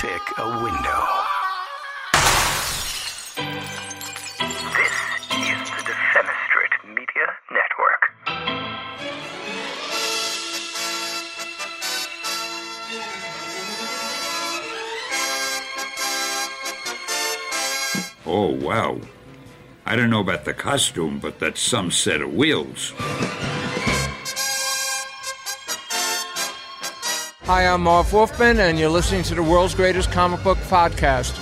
pick a window. This is the Defenestrate Media Network. Oh, wow. I don't know about the costume, but that's some set of wheels. Hi, I'm Marv Wolfman, and you're listening to the world's greatest comic book podcast.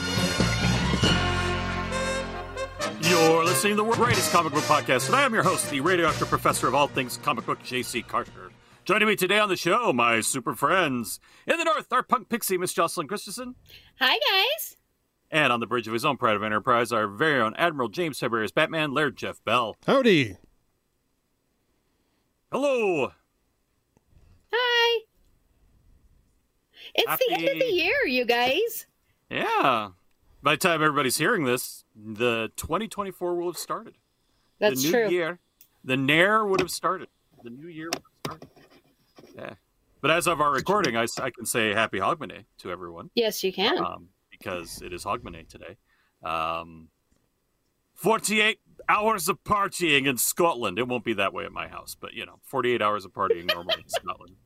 You're listening to the world's greatest comic book podcast, and I am your host, the radioactive professor of all things comic book, J.C. Carter. Joining me today on the show, my super friends. In the north, our punk pixie, Miss Jocelyn Christensen. Hi, guys. And on the bridge of his own pride of enterprise, our very own Admiral James February as Batman, Laird Jeff Bell. Howdy. Hello. Hi. It's the end of the year, you guys. Yeah. By the time everybody's hearing this, the 2024 will have started. That's the new true. year, the Nair would have started. The new year would have started. Yeah. But as of our recording, I can say Happy Hogmanay to everyone. Yes, you can. um, because it is Hogmanay today. Um, 48 hours of partying in Scotland. It won't be that way at my house, but you know, 48 hours of partying normally in Scotland.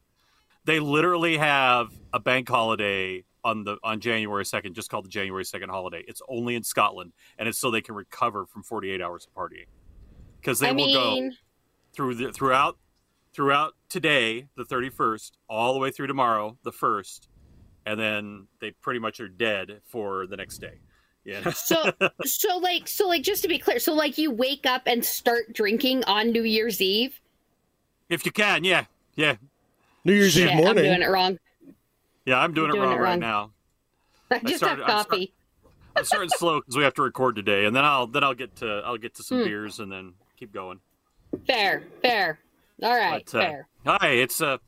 They literally have a bank holiday on the on January 2nd, just called the January 2nd holiday. It's only in Scotland, and it's so they can recover from 48 hours of partying. Because they I will go through the throughout throughout today, the 31st, all the way through tomorrow, the 1st, and then they pretty much are dead for the next day. Yeah. so so like so like just to be clear, so like you wake up and start drinking on New Year's Eve. if you can, yeah. Yeah. New Year's Shit, Eve I'm doing it wrong. Yeah, I'm doing, You're it wrong it right now. I just started- have I'm start- coffee. I'm starting slow because we have to record today, and then I'll then I'll get to I'll get to some Hmm. beers and then keep going. Fair, fair. All right, But, uh, fair. Hi, it's a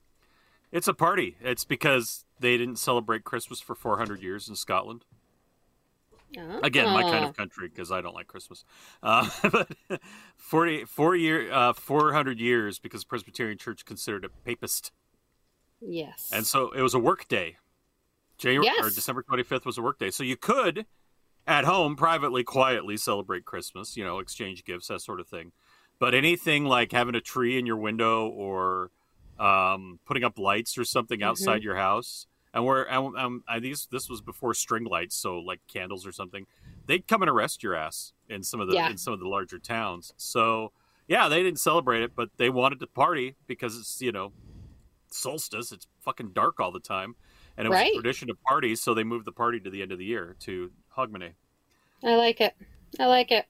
it's a party. It's because they didn't celebrate Christmas for 400 years in Scotland. Again, my kind of country because I don't like Christmas. Uh, but 40, four year, uh, 400 years because the Presbyterian Church considered it papist. Yes. And so it was a work day. January or December 25th was a work day. So you could at home privately quietly celebrate Christmas, you know, exchange gifts, that sort of thing. But anything like having a tree in your window or um, putting up lights or something outside your house, and we're and, um, I these this was before string lights, so like candles or something, they'd come and arrest your ass in some of the Yeah. in some of the larger towns. So yeah, they didn't celebrate it, but they wanted to party because it's you know solstice. It's fucking dark all the time, and it was Right. a tradition to party. So they moved the party to the end of the year to Hogmanay. I like it. I like it.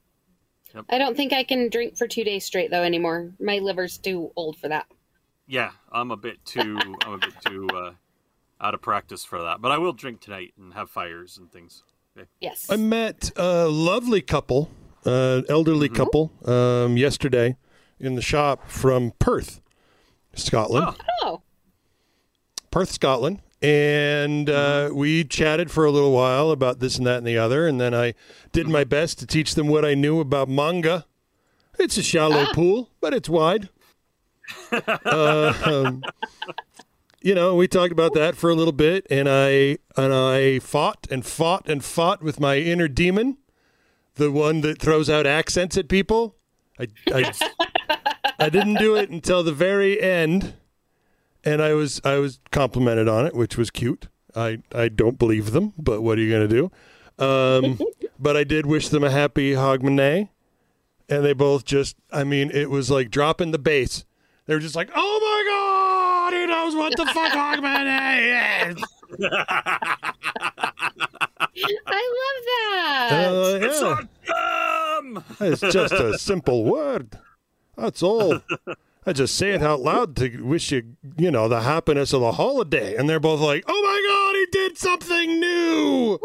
Yep. I don't think I can drink for two days straight though anymore. My liver's too old for that. Yeah, I'm a bit too I'm a bit too uh, out of practice for that, but I will drink tonight and have fires and things. Okay. Yes. I met a lovely couple, uh, elderly Mm-hmm. couple, um, yesterday in the shop from Perth, Scotland. Oh. Perth, Scotland. And uh, we chatted for a little while about this and that and the other. And then I did my best to teach them what I knew about manga. It's a shallow pool, but it's wide. uh, um, you know, we talked about that for a little bit, and I and I fought and fought and fought with my inner demon, the one that throws out accents at people. I I, I didn't do it until the very end and I was I was complimented on it, which was cute. I I don't believe them, but what are you gonna do? Um, but I did wish them a happy Hogmanay, and they both just I mean it was like dropping the bass. They were just like, oh my god, he knows what the fuck Hogmanay is. I love that. Uh, It's yeah. awesome! It's just a simple word. That's all. I just say it out loud to wish you, you know, the happiness of the holiday. And they're both like, oh my God, he did something new.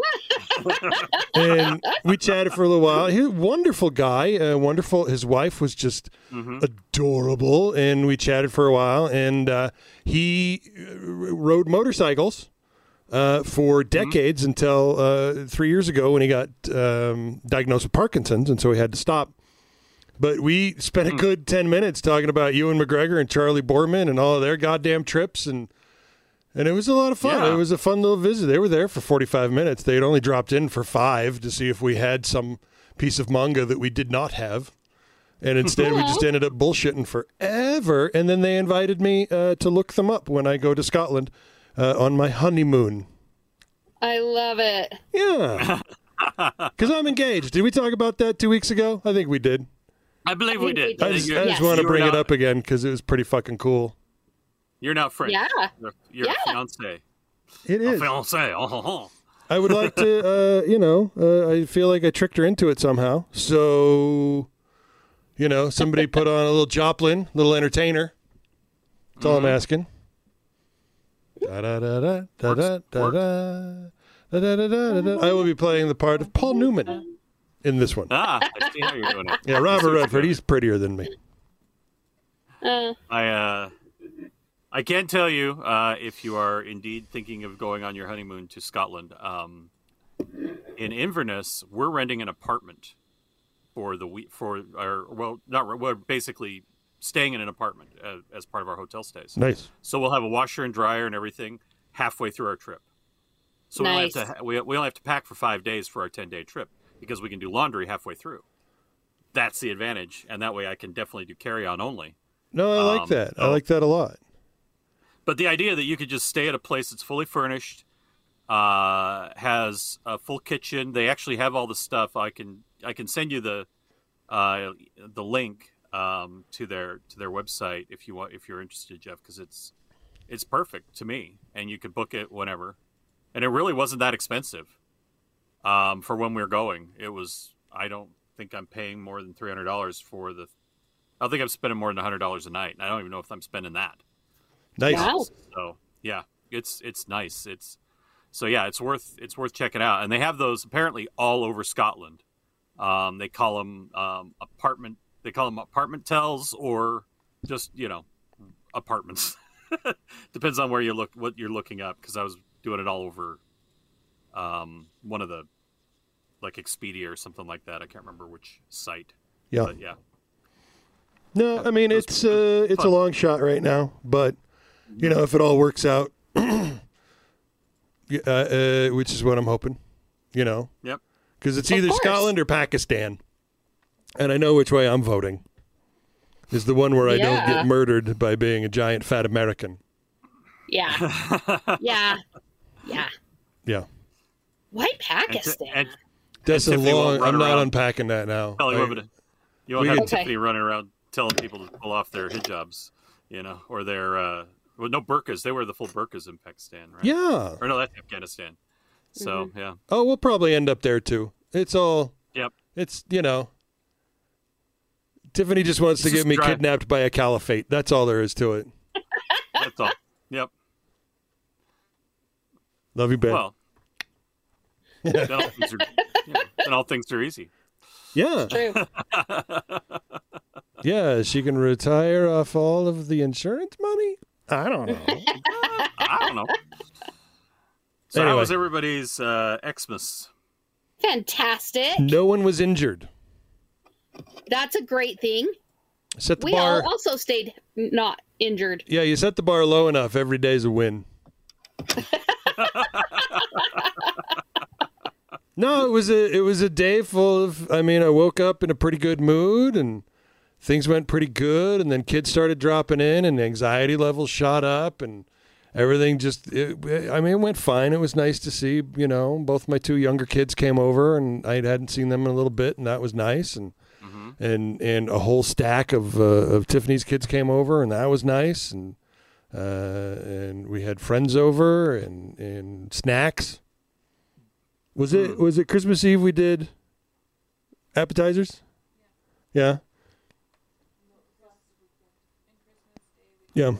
and we chatted for a little while. He's a wonderful guy. Uh, wonderful. His wife was just adorable. And we chatted for a while. And uh, he uh, rode motorcycles uh, for decades until uh, three years ago when he got um, diagnosed with Parkinson's, and so he had to stop. But we spent a good ten minutes talking about Ewan McGregor and Charlie Boorman and all of their goddamn trips, and And it was a lot of fun. Yeah. It was a fun little visit. They were there for 45 minutes. They had only dropped in for five to see if we had some piece of manga that we did not have. And instead, we just ended up bullshitting forever. And then they invited me uh, to look them up when I go to Scotland uh, on my honeymoon. I love it. Yeah. Because I'm engaged. Did we talk about that two weeks ago? I think we did. I believe we think we did. did. I just, I just Yes. want to you were bring it up again because it was pretty fucking cool. You're not French. Yeah. You're, you're Yeah. a fiance. It A is. fiance. Oh, ho, ho. I would like to, uh, you know, uh, I feel like I tricked her into it somehow. So, you know, somebody put on a little Joplin, little entertainer. That's all I'm asking. Da da da da da da da da. Da, da, da, da, da. I will be playing the part of Paul Newman in this one. Ah, I see how you're doing it. Yeah, Robert Redford, he's prettier than me. Uh, I uh, I can tell you uh, if you are indeed thinking of going on your honeymoon to Scotland. Um, in Inverness, we're renting an apartment for the week for our well, not re- we're basically staying in an apartment uh, as part of our hotel stays. Nice. So we'll have a washer and dryer and everything halfway through our trip. So we only have to we, we only have to pack for five days for our ten day trip because we can do laundry halfway through. That's the advantage, and that way I can definitely do carry on only. No, I like Um, that. I like that a lot. But the idea that you could just stay at a place that's fully furnished, uh, has a full kitchen. They actually have all the stuff. I can I can send you the uh, the link um, to their to their website if you want if you're interested, Jeff, because it's it's perfect to me, and you could book it whenever. And it really wasn't that expensive um, for when we were going. It was I don't think I'm paying more than three hundred dollars for the. I don't think I'm spending more than hundred dollars a night. and I don't even know if I'm spending that. Nice. Wow. So yeah, it's it's nice. It's so yeah, it's worth it's worth checking out. And they have those apparently all over Scotland. Um, they call them um, apartment. They call them apartment tells or just you know apartments. Depends on where you look what you're looking up because I was doing it all over um, one of the like Expedia or something like that. I can't remember which site. Yeah. But yeah. No, I mean Those- it's uh, it's a long shot right now, but you know if it all works out, uh, uh, which is what I'm hoping, you know, Yep. because it's Of either course. Scotland or Pakistan, and I know which way I'm voting. Is the one where I don't get murdered by being a giant fat American. yeah. yeah. Yeah. Yeah, Why Pakistan? and that's a long. I'm not around. unpacking that now. Tell you I- what, but you won't we have Okay. Tiffany running around telling people to pull off their hijabs, you know, or their uh, well, no burqas. They wear the full burqas in Pakistan, right? yeah. Or no, that's Afghanistan. So Mm-hmm. yeah, Oh, we'll probably end up there too. It's all. yep. It's you know. Tiffany just wants to This get me dry- kidnapped by a caliphate. That's all there is to it. That's all. Yep. Love you, Ben. Well, then all things are yeah, then all things are easy. yeah. True. Yeah, she can retire off all of the insurance money. I don't know. I don't know. So Anyway. how was everybody's uh, Xmas? Fantastic. no one was injured. That's a great thing. Set the We bar. all also stayed not injured. yeah, you set the bar low enough. Every day's a win. no, it was a it was a day full of. I mean, I woke up in a pretty good mood and things went pretty good, and then kids started dropping in, and anxiety levels shot up, and everything just. It, I mean, it went fine. It was nice to see. You know, both my two younger kids came over, and I hadn't seen them in a little bit, and that was nice, and and and a whole stack of uh, of Tiffany's kids came over, and that was nice, and uh, and we had friends over and and snacks. Was it was it Christmas Eve? We did appetizers. Yeah. Yeah.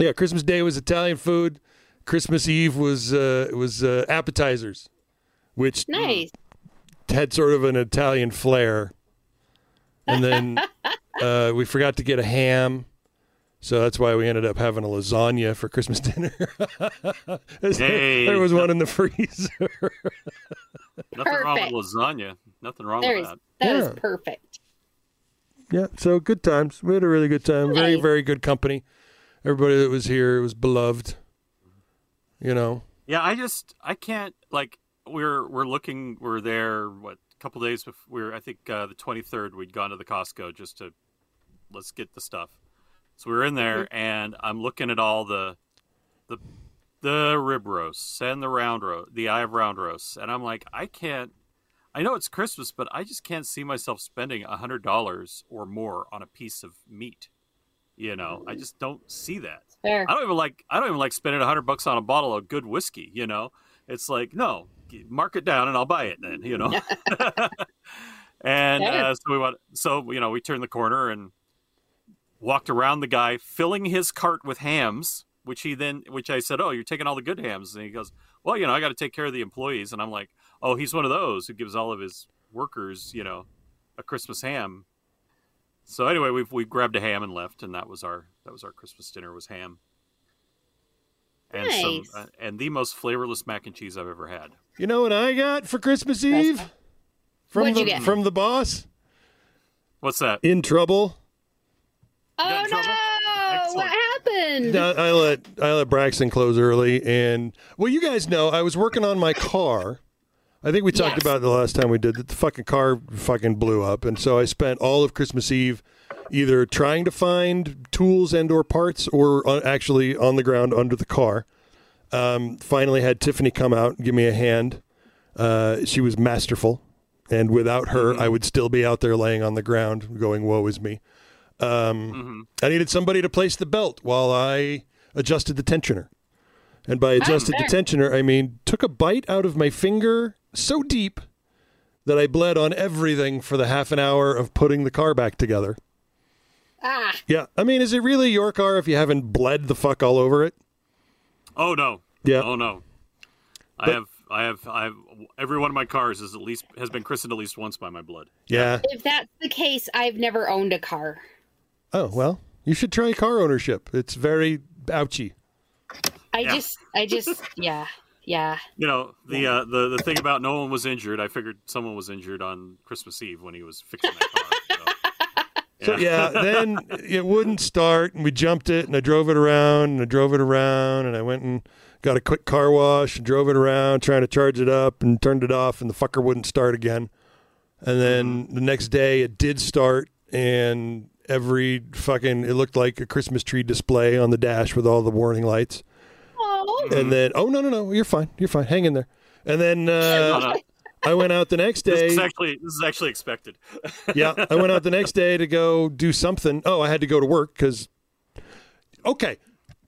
Yeah. Christmas Day was Italian food. Christmas Eve was uh, was uh, appetizers, which Nice. had sort of an Italian flair. And then uh, we forgot to get a ham. So that's why we ended up having a lasagna for Christmas dinner. Hey. there was one in the freezer. Nothing wrong with Perfect. lasagna. Nothing wrong There with that. that. that is Yeah. perfect. yeah, so good times. We had a really good time. Very, Nice. very good company. everybody that was here was beloved. You know, Yeah, I just I can't like we're we're looking we're there what a couple days before we're I think uh, the 23rd we'd gone to the Costco just to let's get the stuff. So we were in there and I'm looking at all the the the rib roasts and the round roast, the eye of round roasts and I'm like I can't I know it's Christmas but I just can't see myself spending a $100 or more on a piece of meat. You know, I just don't see that. Fair. I don't even like I don't even like spending a hundred bucks on a bottle of good whiskey. You know, it's like no, mark it down and I'll buy it then. You know, and uh, so we went. So you know, we turned the corner and walked around the guy filling his cart with hams, which he then, which I said, oh, you're taking all the good hams, and he goes, well, you know, I got to take care of the employees, and I'm like, oh, he's one of those who gives all of his workers, you know, a Christmas ham. So anyway, we we grabbed a ham and left, and that was our that was our Christmas dinner was ham, and some Nice. uh, and the most flavorless mac and cheese I've ever had. you know what I got for Christmas Eve from What'd the you get? from the boss What's that? in trouble. Oh no! trouble? What happened? No, I let I let Braxton close early, and well, you guys know I was working on my car. I think we talked Yes. about it the last time we did that. The fucking car fucking blew up, and so I spent all of Christmas Eve either trying to find tools and or parts, or uh, actually on the ground under the car. Um, finally, had Tiffany come out and give me a hand. Uh, she was masterful, and without her, I would still be out there laying on the ground, going "Woe is me." Um, I needed somebody to place the belt while I adjusted the tensioner. And by adjusted the tensioner, I mean took a bite out of my finger so deep that I bled on everything for the half an hour of putting the car back together. ah, Yeah, I mean, is it really your car if you haven't bled the fuck all over it? Oh no! Yeah. Oh no! I have I have I have every one of my cars is at least has been christened at least once by my blood. Yeah. if that's the case, I've never owned a car. Oh well, you should try car ownership. It's very ouchy. I Yeah. just, I just, yeah, yeah. You know the uh, the the thing about no one was injured. I figured someone was injured on Christmas Eve when he was fixing that car. So, So yeah, then it wouldn't start, and we jumped it, and I drove it around, and I drove it around, and I went and got a quick car wash, and drove it around, trying to charge it up, and turned it off, and the fucker wouldn't start again. And then the next day, it did start, and every fucking it looked like a Christmas tree display on the dash with all the warning lights. Oh, And then, oh no, no, no, you're fine, you're fine, hang in there. And then uh, I went out the next this day. is actually this is actually expected. yeah, I went out the next day to go do something. Oh, I had to go to work because. Okay,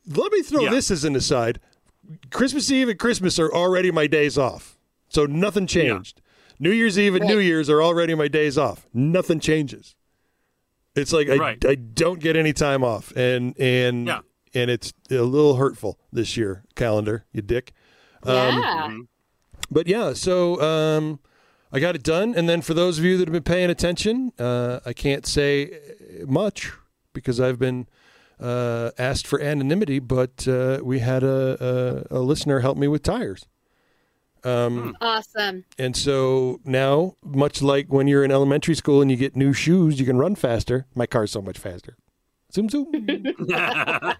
let me throw Yeah. this as an aside. Christmas Eve and Christmas are already my days off, so nothing changed. New Year's Eve and New Year's are already my days off. Nothing changes. It's like I, Right. I don't get any time off, and and Yeah. and it's a little hurtful this year calendar, you dick. yeah. But yeah, so um, I got it done. And then for those of you that have been paying attention, uh, I can't say much because I've been uh, asked for anonymity, but uh, we had a, a, a listener help me with tires. Um, Awesome. and so now, much like when you're in elementary school and you get new shoes, you can run faster. My car's so much faster. Zoom, zoom.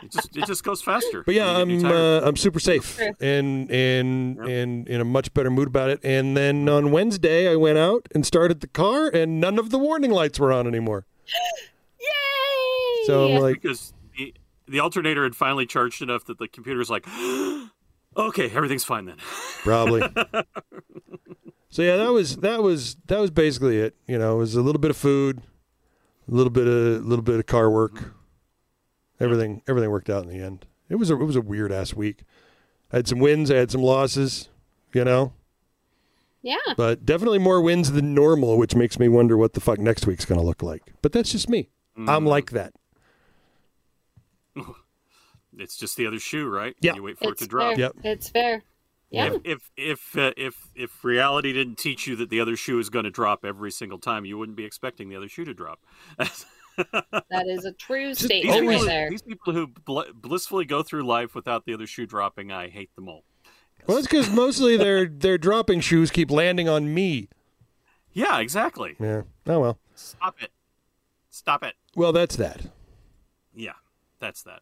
It just it just goes faster. But yeah, You get new I'm uh, I'm super safe and and and in a much better mood about it. And then on Wednesday, I went out and started the car, and none of the warning lights were on anymore. Yay! So I'm like, because the, the alternator had finally charged enough that the computer's like, okay, everything's fine then. probably. so yeah, that was that was that was basically it. You know, it was a little bit of food, a little bit of a little bit of car work. Everything everything worked out in the end. It was a it was a weird ass week. I had some wins, I had some losses. You know. yeah. but definitely more wins than normal, which makes me wonder what the fuck next week's going to look like. But that's just me. I'm mm. like that. It's just the other shoe, right? Yeah. You wait for it to drop. fair. Yep. It's fair. Yeah. If if if, uh, if if reality didn't teach you that the other shoe is going to drop every single time, you wouldn't be expecting the other shoe to drop. That is a true statement people, right there. these people who bl- blissfully go through life without the other shoe dropping, I hate them all. Well, it's because mostly their their dropping shoes keep landing on me. Yeah, exactly. Yeah. Oh well. Stop it. Stop it. Well, that's that. yeah, that's that.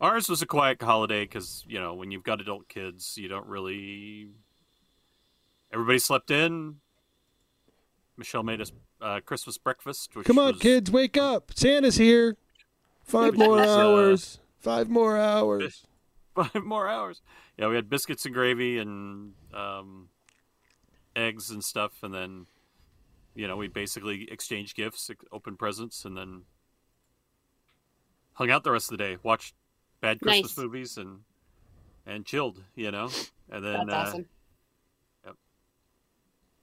Ours was a quiet holiday because you know when you've got adult kids, you don't really. Everybody slept in. Michelle made us uh, Christmas breakfast. Which Come on, was- kids, wake up! Santa's here. Five more was, uh, hours. Five more hours. five more hours. Yeah, we had biscuits and gravy and um, eggs and stuff, and then you know we basically exchanged gifts, opened presents, and then hung out the rest of the day, watched bad Christmas Nice. movies, and and chilled. You know, and then That's uh, awesome. yep.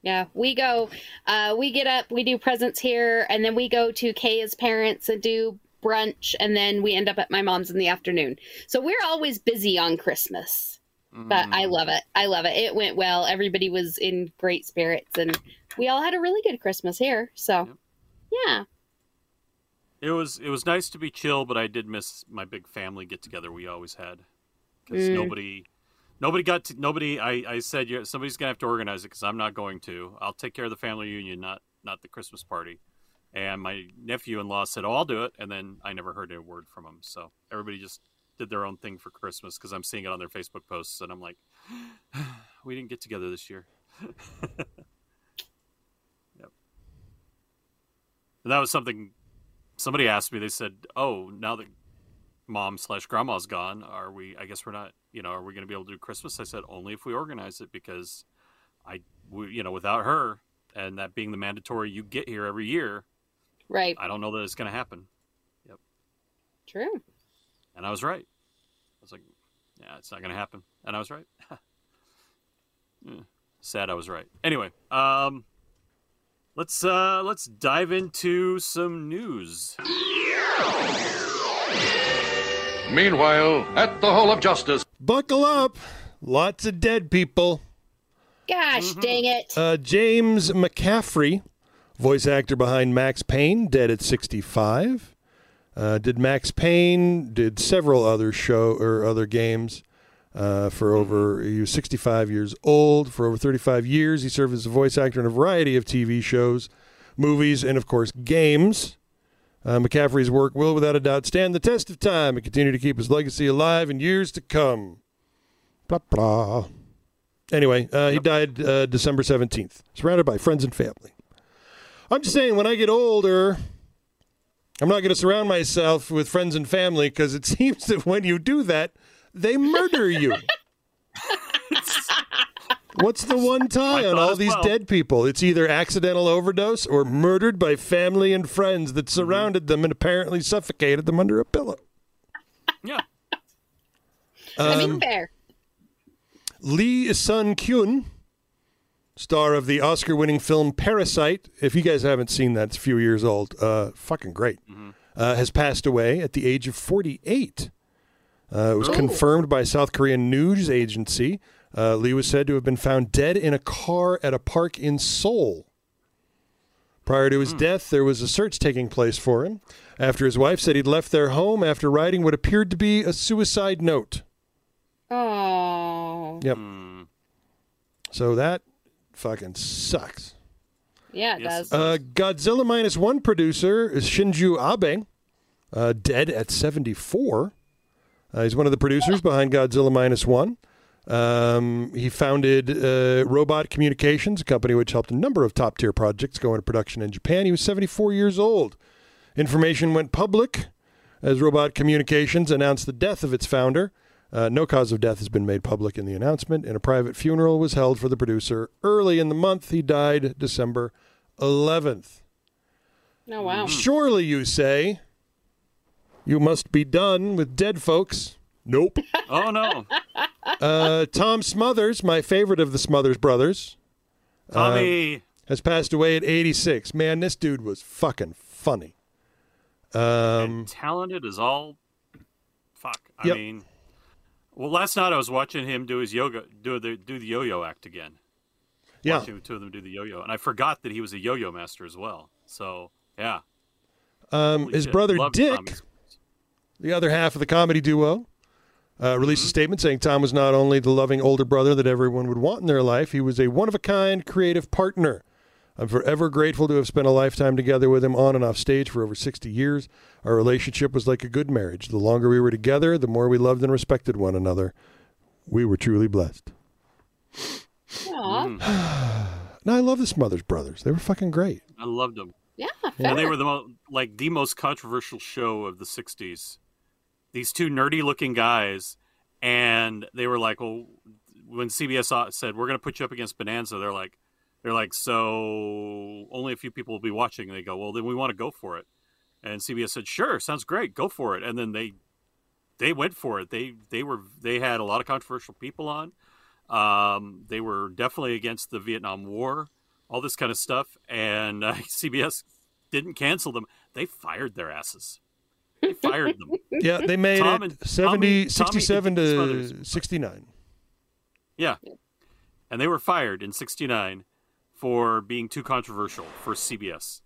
Yeah, we go. Uh, we get up, we do presents here, and then we go to Kaya's parents and do brunch, and then we end up at my mom's in the afternoon. So we're always busy on Christmas, but I mm, love it. I love it. It went well. Everybody was in great spirits, and we all had a really good Christmas here. So, yeah, it was it was nice to be chill, but I did miss my big family get together we always had because Mm. nobody nobody got to nobody. I I said "Yeah, somebody's gonna have to organize it because I'm not going to. I'll take care of the family reunion, not not the Christmas party. And my nephew-in-law said, "Oh, I'll do it," and then I never heard a word from him. So everybody just did their own thing for Christmas because I'm seeing it on their Facebook posts, and I'm like, we didn't get together this year. yep. And that was something somebody asked me. They said, "Oh, now that mom slash grandma's gone, are we? I guess we're not. You know, are we going to be able to do Christmas?" I said, "Only if we organize it because I, we, you know, without her and that being the mandatory you get here every year, right, I don't know that it's going to happen." Yep. True. And I was right. I was like, "Yeah, it's not going to happen," and I was right. Sad I was right. Anyway, um, let's uh, let's dive into some news. Meanwhile, at the Hall of Justice. Buckle up. Lots of dead people. Gosh, dang it! Uh, James McCaffrey, voice actor behind Max Payne, dead at 65. Uh, did Max Payne, did several other show or other games uh, for over. He was 65 years old. For over 35 years, he served as a voice actor in a variety of TV shows, movies, and of course games. Uh, McCaffrey's work will, without a doubt, stand the test of time and continue to keep his legacy alive in years to come. Blah blah. Anyway, uh, he died uh, December 17th, surrounded by friends and family. I'm just saying, when I get older, I'm not going to surround myself with friends and family because it seems that when you do that, they murder you. What's the one tie on all these well. dead people? It's either accidental overdose or murdered by family and friends that surrounded them and apparently suffocated them under a pillow. Yeah. I Um, mean, fair. Lee Sun-kyun, star of the Oscar winning film Parasite. If you guys haven't seen that, it's a few years old. Uh, fucking great. Uh, has passed away at the age of 48. Uh, it was confirmed by South Korean news agency. Uh, Lee was said to have been found dead in a car at a park in Seoul. Prior to his death, there was a search taking place for him after his wife said he'd left their home after writing what appeared to be a suicide note. Oh, Yep. Hmm. So that fucking sucks. yeah, it Yes. does. Uh, Godzilla minus one producer is Shuji Abe, uh, dead at 74. Uh, he's one of the producers behind Godzilla minus one. Um, he founded uh, Robot Communications, a company which helped a number of top tier projects go into production in Japan. He was 74 years old. Information went public as Robot Communications announced the death of its founder. Uh, no cause of death has been made public in the announcement, and a private funeral was held for the producer early in the month. He died December 11th. oh wow. Surely, you say, you must be done with dead folks. Nope. Oh no, uh, Tom Smothers, my favorite of the Smothers brothers, Tommy. has passed away at 86. Man, this dude was fucking funny. Um, and talented as all. Fuck. I Yep. mean, well, last night I was watching him do his yoga, do the do the yo-yo act again. yeah. Watching two of them do the yo-yo, and I forgot that he was a yo-yo master as well. So yeah, Um, his shit. brother Love Dick, Tommy's- the other half of the comedy duo, uh, released a statement saying Tom was not only the loving older brother that everyone would want in their life, he was a one of a kind creative partner. I'm forever grateful to have spent a lifetime together with him on and off stage for over 60 years. Our relationship was like a good marriage. The longer we were together, the more we loved and respected one another. We were truly blessed. Aw. No, I love the Smothers Brothers. They were fucking great. I loved them. Yeah, And they were the mo- like the most controversial show of the '60s. These two nerdy-looking guys, and they were like, "Well, when CBS said we're going to put you up against Bonanza," they're like, "They're like, so only a few people will be watching." And they go, "Well, then we want to go for it." And CBS said, "Sure, sounds great, go for it." And then they they went for it. They they were they had a lot of controversial people on. Um, they were definitely against the Vietnam War, all this kind of stuff, and uh, CBS didn't cancel them. They fired their asses. They fired them. Yeah, they made Tom it and- 70, Tommy- 67 Tommy to 69. Yeah, and they were fired in '69 for being too controversial for CBS.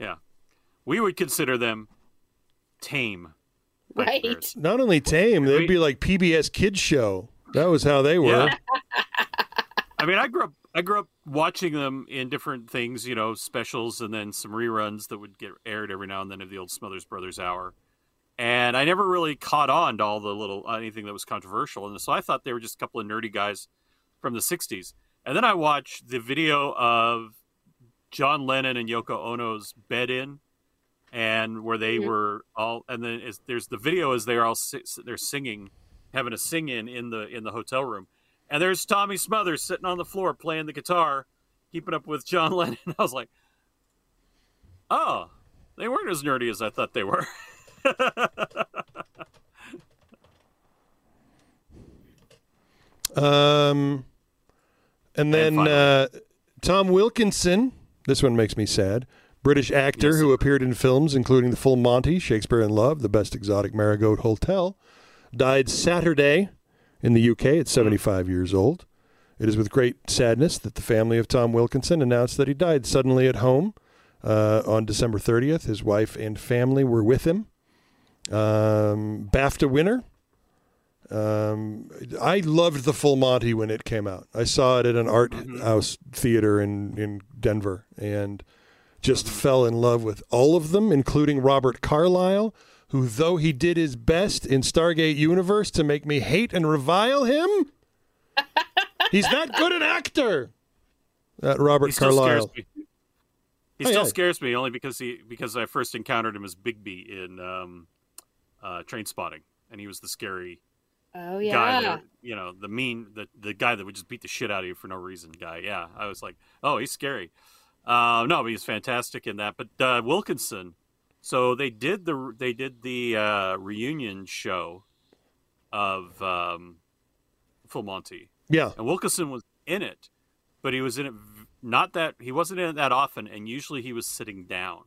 Yeah, we would consider them tame. Right. Not only tame, they'd be like PBS Kids Show. That was how they were. Yeah. I mean, I grew up. I grew up watching them in different things, you know, specials, and then some reruns that would get aired every now and then of the old Smothers Brothers hour. And I never really caught on to all the little anything that was controversial, and so I thought they were just a couple of nerdy guys from the '60s. And then I watched the video of John Lennon and Yoko Ono's bed in, and where they Mhm. were all, and then is, there's the video as they're all they're singing, having a sing in in the in the hotel room, and there's Tommy Smothers sitting on the floor playing the guitar, keeping up with John Lennon. I was like, oh, they weren't as nerdy as I thought they were. Um, and then finally. uh, Tom Wilkinson. This one makes me sad. British actor Yes. who appeared in films including The Full Monty, Shakespeare in Love, The Best Exotic Marigold Hotel, died Saturday in the UK at 75 years old. It is with great sadness that the family of Tom Wilkinson announced that he died suddenly at home uh, on December 30th. His wife and family were with him. Um, BAFTA winner. Um, I loved the Full Monty when it came out. I saw it at an art house theater in, in Denver and just fell in love with all of them, including Robert Carlyle, who, though he did his best in Stargate Universe to make me hate and revile him, he's not good an actor. That Robert he still scares Carlyle. me. He Oh, still yeah. scares me only because he because I first encountered him as Begbie in um, uh, Trainspotting, and he was the scary Oh guy yeah. that you know the mean the the guy that would just beat the shit out of you for no reason guy yeah i was like oh he's scary uh no but he's fantastic in that but uh wilkinson so they did the they did the uh reunion show of um full monty Yeah. and wilkinson was in it but he was in it not that he wasn't in it that often and usually he was sitting down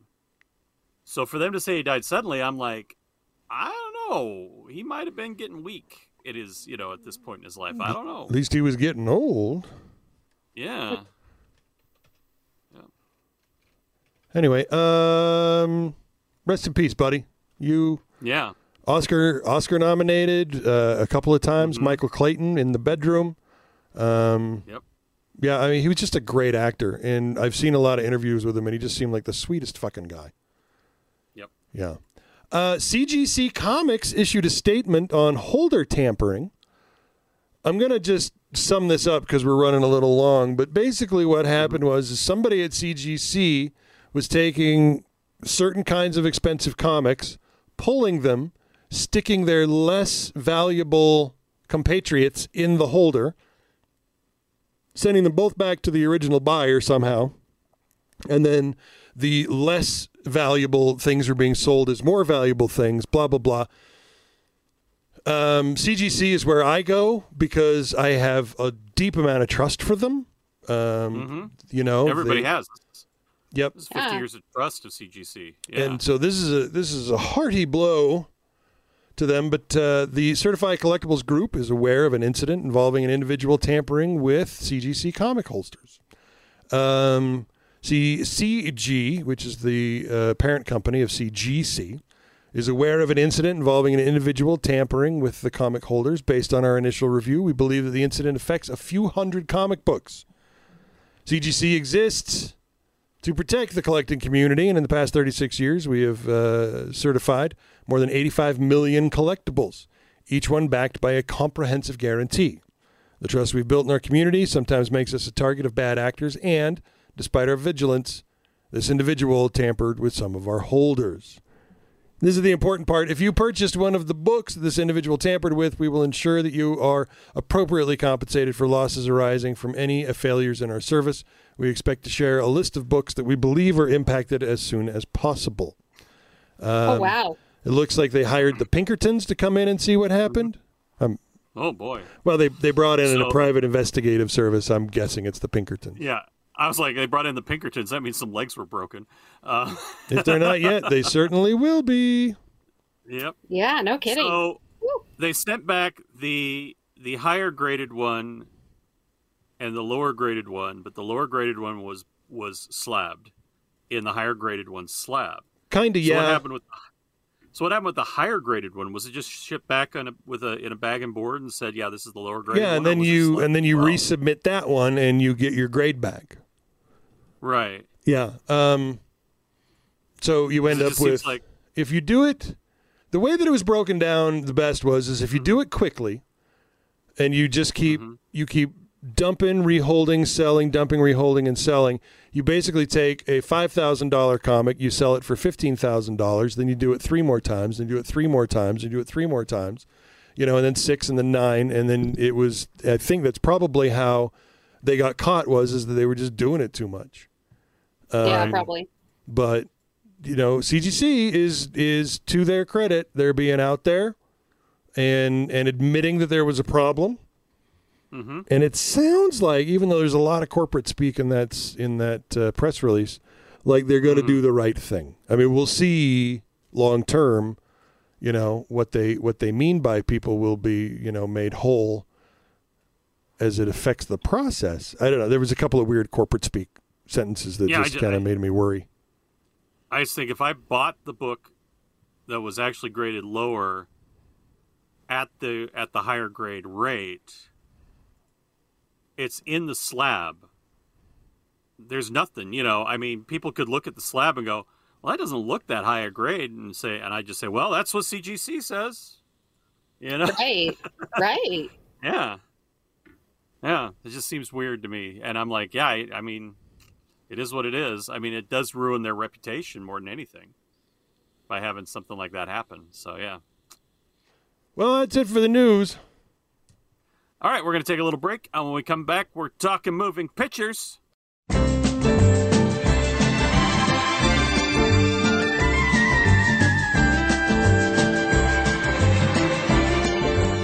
so for them to say he died suddenly i'm like i don't know he might have been getting weak it is you know at this point in his life i don't know At least he was getting old. Yeah. yeah Anyway, um, rest in peace, buddy. You yeah Oscar Oscar nominated uh, a couple of times. Mm-hmm. Michael Clayton in the bedroom. Um, Yep. Yeah, I mean he was just a great actor, and I've seen a lot of interviews with him, and he just seemed like the sweetest fucking guy. Yep. Yeah. Uh, CGC Comics issued a statement on holder tampering. I'm gonna just sum this up because we're running a little long, but basically what happened was is somebody at CGC was taking certain kinds of expensive comics, pulling them, sticking their less valuable compatriots in the holder, sending them both back to the original buyer somehow, and then the less valuable things are being sold as more valuable things, blah, blah, blah. Um, CGC is where I go because I have a deep amount of trust for them. Um, You know, Mm-hmm. everybody they- has Yep. this is 50 Yeah. years of trust of cgc yeah And so this is a this is a hearty blow to them. But uh, the Certified Collectibles Group is aware of an incident involving an individual tampering with CGC comic holsters. Um, see, CG, which is the uh, parent company of CGC, is aware of an incident involving an individual tampering with the comic holders. Based on our initial review, we believe that the incident affects a few hundred comic books. CGC exists To protect the collecting community, and in the past 36 years, we have uh, certified more than 85 million collectibles, each one backed by a comprehensive guarantee. The trust we've built in our community sometimes makes us a target of bad actors, and despite our vigilance, this individual tampered with some of our holders. This is the important part. If you purchased one of the books this individual tampered with, we will ensure that you are appropriately compensated for losses arising from any failures in our service. We expect to share a list of books that we believe are impacted as soon as possible. oh wow. It looks like they hired the Pinkertons to come in and see what happened. Um, Oh boy. well, they, they brought in a private investigative service. I'm guessing it's the Pinkertons. Yeah. I was like, they brought in the Pinkertons. That means some legs were broken. Uh, If they're not yet, they certainly will be. yep. Yeah, no kidding. So they sent back the the higher graded one and the lower graded one, but the lower graded one was was slabbed, and the higher graded one slabbed. Kind of, So what happened with so what happened with the higher graded one? Was it just shipped back on a, with a in a bag and board and said, "Yeah, this is the lower grade"? Yeah, and one," then you and then you well? resubmit that one, and you get your grade back. right. Yeah. Um. So you end up with like if you do it, the way that it was broken down, the best was is if you do it quickly, and you just keep Mm-hmm. you keep dumping, reholding, selling, dumping, reholding, and selling. You basically take a five thousand dollar comic, you sell it for fifteen thousand dollars, then you do it three more times, then you do it three more times, and do it three more times, you know, and then six and then nine, and then it was. I think that's probably how they got caught was is that they were just doing it too much. yeah, Um, probably. but you know CGC is is to their credit they're being out there and and admitting that there was a problem Mhm. and it sounds like even though there's a lot of corporate speak in that in that uh, press release like they're going to do the right thing. I mean we'll see long term you know what they what they mean by people will be you know made whole as it affects the process. I don't know. There was a couple of weird corporate speak sentences that Yeah, just kind of made me worry. I just think if I bought the book that was actually graded lower at the at the higher grade rate, it's in the slab. There's nothing, you know. I mean, people could look at the slab and go, "Well, that doesn't look that high a grade," and say, and I just say, "Well, that's what CGC says." You know? Right. right. Yeah. Yeah, it just seems weird to me. And I'm like, yeah, I, I mean, it is what it is. I mean, it does ruin their reputation more than anything by having something like that happen. So, yeah. Well, that's it for the news. All right, we're going to take a little break. And when we come back, we're talking moving pictures.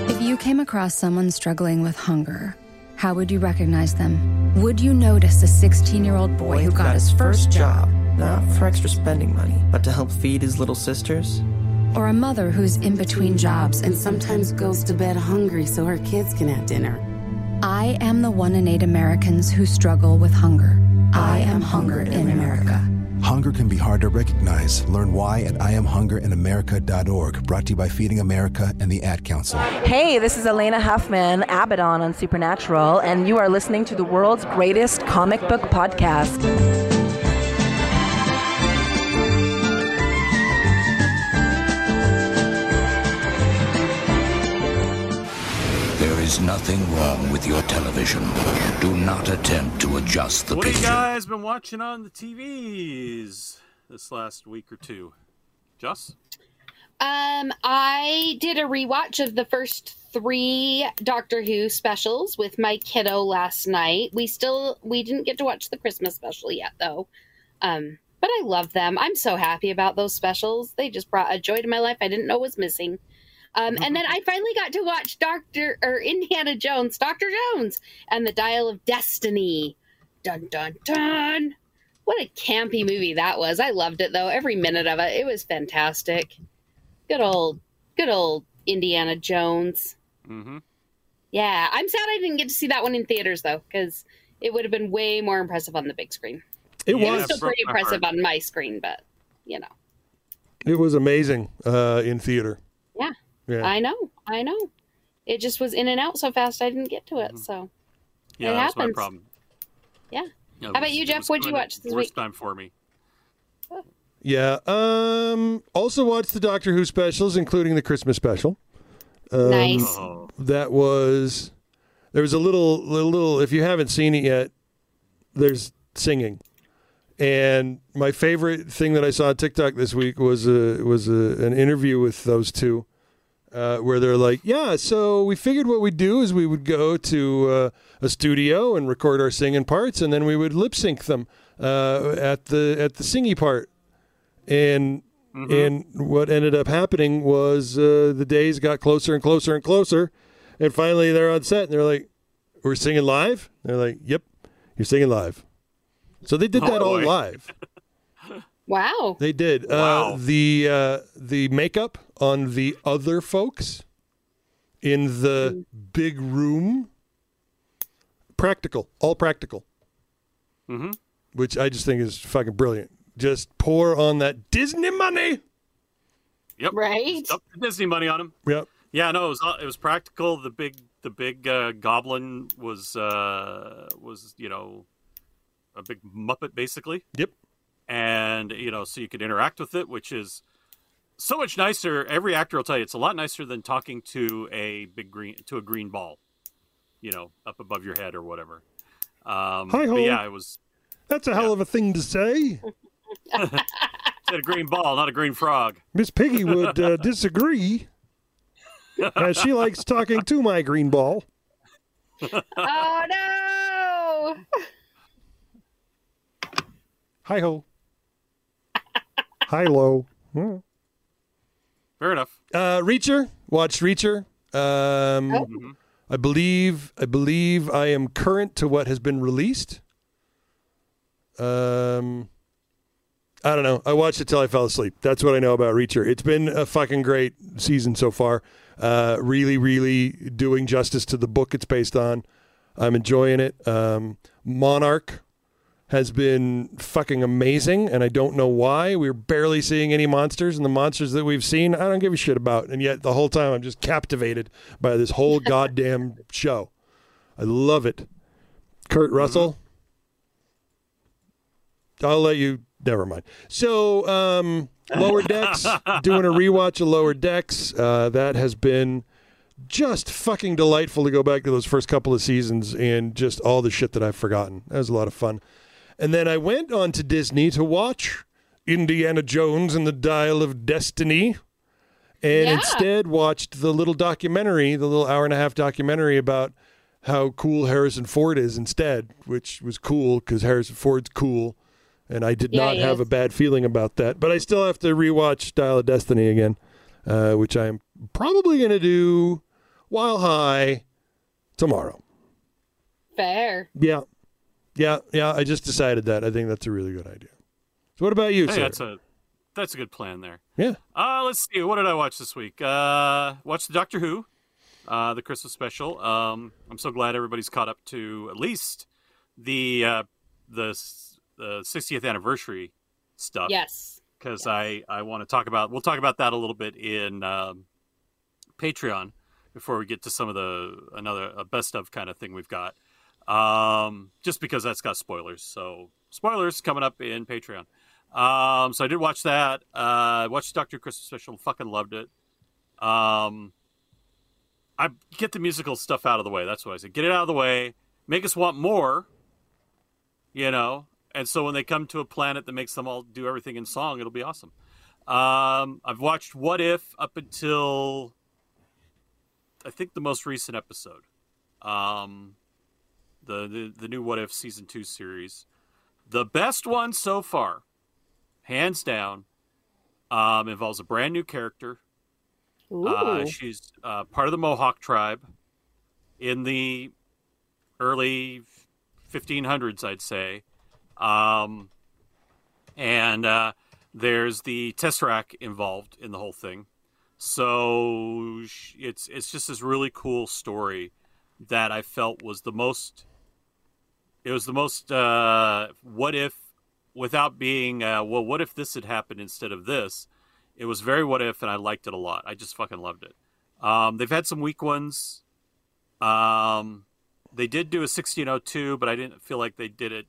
If you came across someone struggling with hunger, how would you recognize them? Would you notice a 16 year old boy who got his first job? Not for extra spending money, but to help feed his little sisters. Or a mother who's in between jobs and and sometimes goes to bed hungry so her kids can have dinner. I am the one in eight Americans who struggle with hunger. I am hunger in America. Hunger can be hard to recognize. Learn why at IamHungerInAmerica.org. Brought to you by Feeding America and the Ad Council. Hey, this is Alaina Huffman, Abaddon on Supernatural, and you are listening to the world's greatest comic book podcast. Is nothing wrong with your television. Do not attempt to adjust the what have you guys been watching on the TVs this last week or two? Joss? Um, I did a rewatch of the first three Doctor Who specials with my kiddo last night. We still we didn't get to watch the Christmas special yet though. Um, but I love them. I'm so happy about those specials. They just brought a joy to my life I didn't know was missing. Um, and then I finally got to watch Doctor or Indiana Jones, Doctor Jones, and the Dial of Destiny. Dun dun dun. What a campy movie that was. I loved it though. Every minute of it. It was fantastic. Good old, good old Indiana Jones. Mm-hmm. Yeah, I'm sad I didn't get to see that one in theaters though, because it would have been way more impressive on the big screen. It It was was. still pretty impressive on my screen, but you know, It was amazing uh, in theater. Yeah, Yeah. I know, I know. It just was in and out so fast I didn't get to Mm-hmm. it. So Yeah, It that's my happens. problem. yeah, How about you, Jeff? What'd you watch this worst week? time for me. Yeah. Um. Also watched the Doctor Who specials, including the Christmas special. Um, Nice. Oh. That was. There was a little, little, little. If you haven't seen it yet, there's singing, and my favorite thing that I saw on TikTok this week was a was a, an interview with those two, uh, where they're like, "Yeah, so we figured what we'd do is we would go to uh, a studio and record our singing parts, and then we would lip sync them uh, at the at the singy part." And and what ended up happening was uh, the days got closer and closer and closer, and finally they're on set and they're like, "We're singing live." They're like, "Yep, you're singing live." So they did that all live. Wow. They did. Wow. Uh, the uh, the makeup on the other folks in the big room, practical, all practical, Mm-hmm. which I just think is fucking brilliant. Just pour on that Disney money. Yep. Right. Dump Disney money on him. Yep. Yeah, no, it was it was practical. The big the big uh, goblin was uh, was you know a big muppet basically. Yep. And you know, so you could interact with it, which is so much nicer. Every actor will tell you it's a lot nicer than talking to a big green to a green ball, you know, up above your head or whatever. Um, Hi-ho. but yeah, it was That's a hell of a thing to say. it had a green ball, not a green frog. Miss Piggy would uh, disagree. as she likes talking to my green ball. oh no! Hi ho. Hi low. Hmm. Fair enough. Uh, Reacher. Watched Reacher. Um, Oh. I believe. I believe I am current to what has been released. Um, I don't know. I watched it till I fell asleep. That's what I know about Reacher. It's been a fucking great season so far. Uh, really, really doing justice to the book it's based on. I'm enjoying it. Um, Monarch has been fucking amazing, and I don't know why. We're barely seeing any monsters, and the monsters that we've seen, I don't give a shit about. And yet, the whole time, I'm just captivated by this whole goddamn show. I love it. Kurt Russell. I'll let you. Never mind. So, um, Lower Decks, doing a rewatch of Lower Decks. Uh, that has been just fucking delightful to go back to those first couple of seasons and just all the shit that I've forgotten. That was a lot of fun. And then I went on to Disney to watch Indiana Jones and the Dial of Destiny. And Yeah. instead watched the little documentary, the little hour and a half documentary about how cool Harrison Ford is instead, which was cool because Harrison Ford's cool. And I did Yeah, not have is. a bad feeling about that. But I still have to rewatch Dial of Destiny again, uh, which I'm probably going to do while high tomorrow. Fair. Yeah. Yeah. Yeah. I just decided that. I think that's a really good idea. So, what about you, Hey, sir? that's a that's a good plan there. Yeah. Uh, let's see. What did I watch this week? Uh, watched the Doctor Who, uh, the Christmas special. Um, I'm so glad everybody's caught up to at least the uh, the the 60th anniversary stuff. Yes. Because I I want to talk about we'll talk about that a little bit in um, Patreon before we get to some of the another a best of kind of thing we've got. Um, just because that's got spoilers. So spoilers coming up in Patreon. Um, so I did watch that. Uh, watched Doctor Christmas special. Fucking loved it. Um, I get the musical stuff out of the way. That's what I said. Get it out of the way. Make us want more. You know. And so when they come to a planet that makes them all do everything in song, it'll be awesome. Um, I've watched What If up until I think the most recent episode. Um, the, the the new What If season two series, the best one so far, hands down. Um, involves a brand new character. Uh, she's uh, part of the Mohawk tribe in the early 1500s, I'd say. Um, and uh, there's the Tesseract involved in the whole thing. So it's it's just this really cool story that I felt was the most. It was the most. Uh, what if, without being uh, well, what if this had happened instead of this? It was very what if, and I liked it a lot. I just fucking loved it. Um, they've had some weak ones. Um, they did do a 1602, but I didn't feel like they did it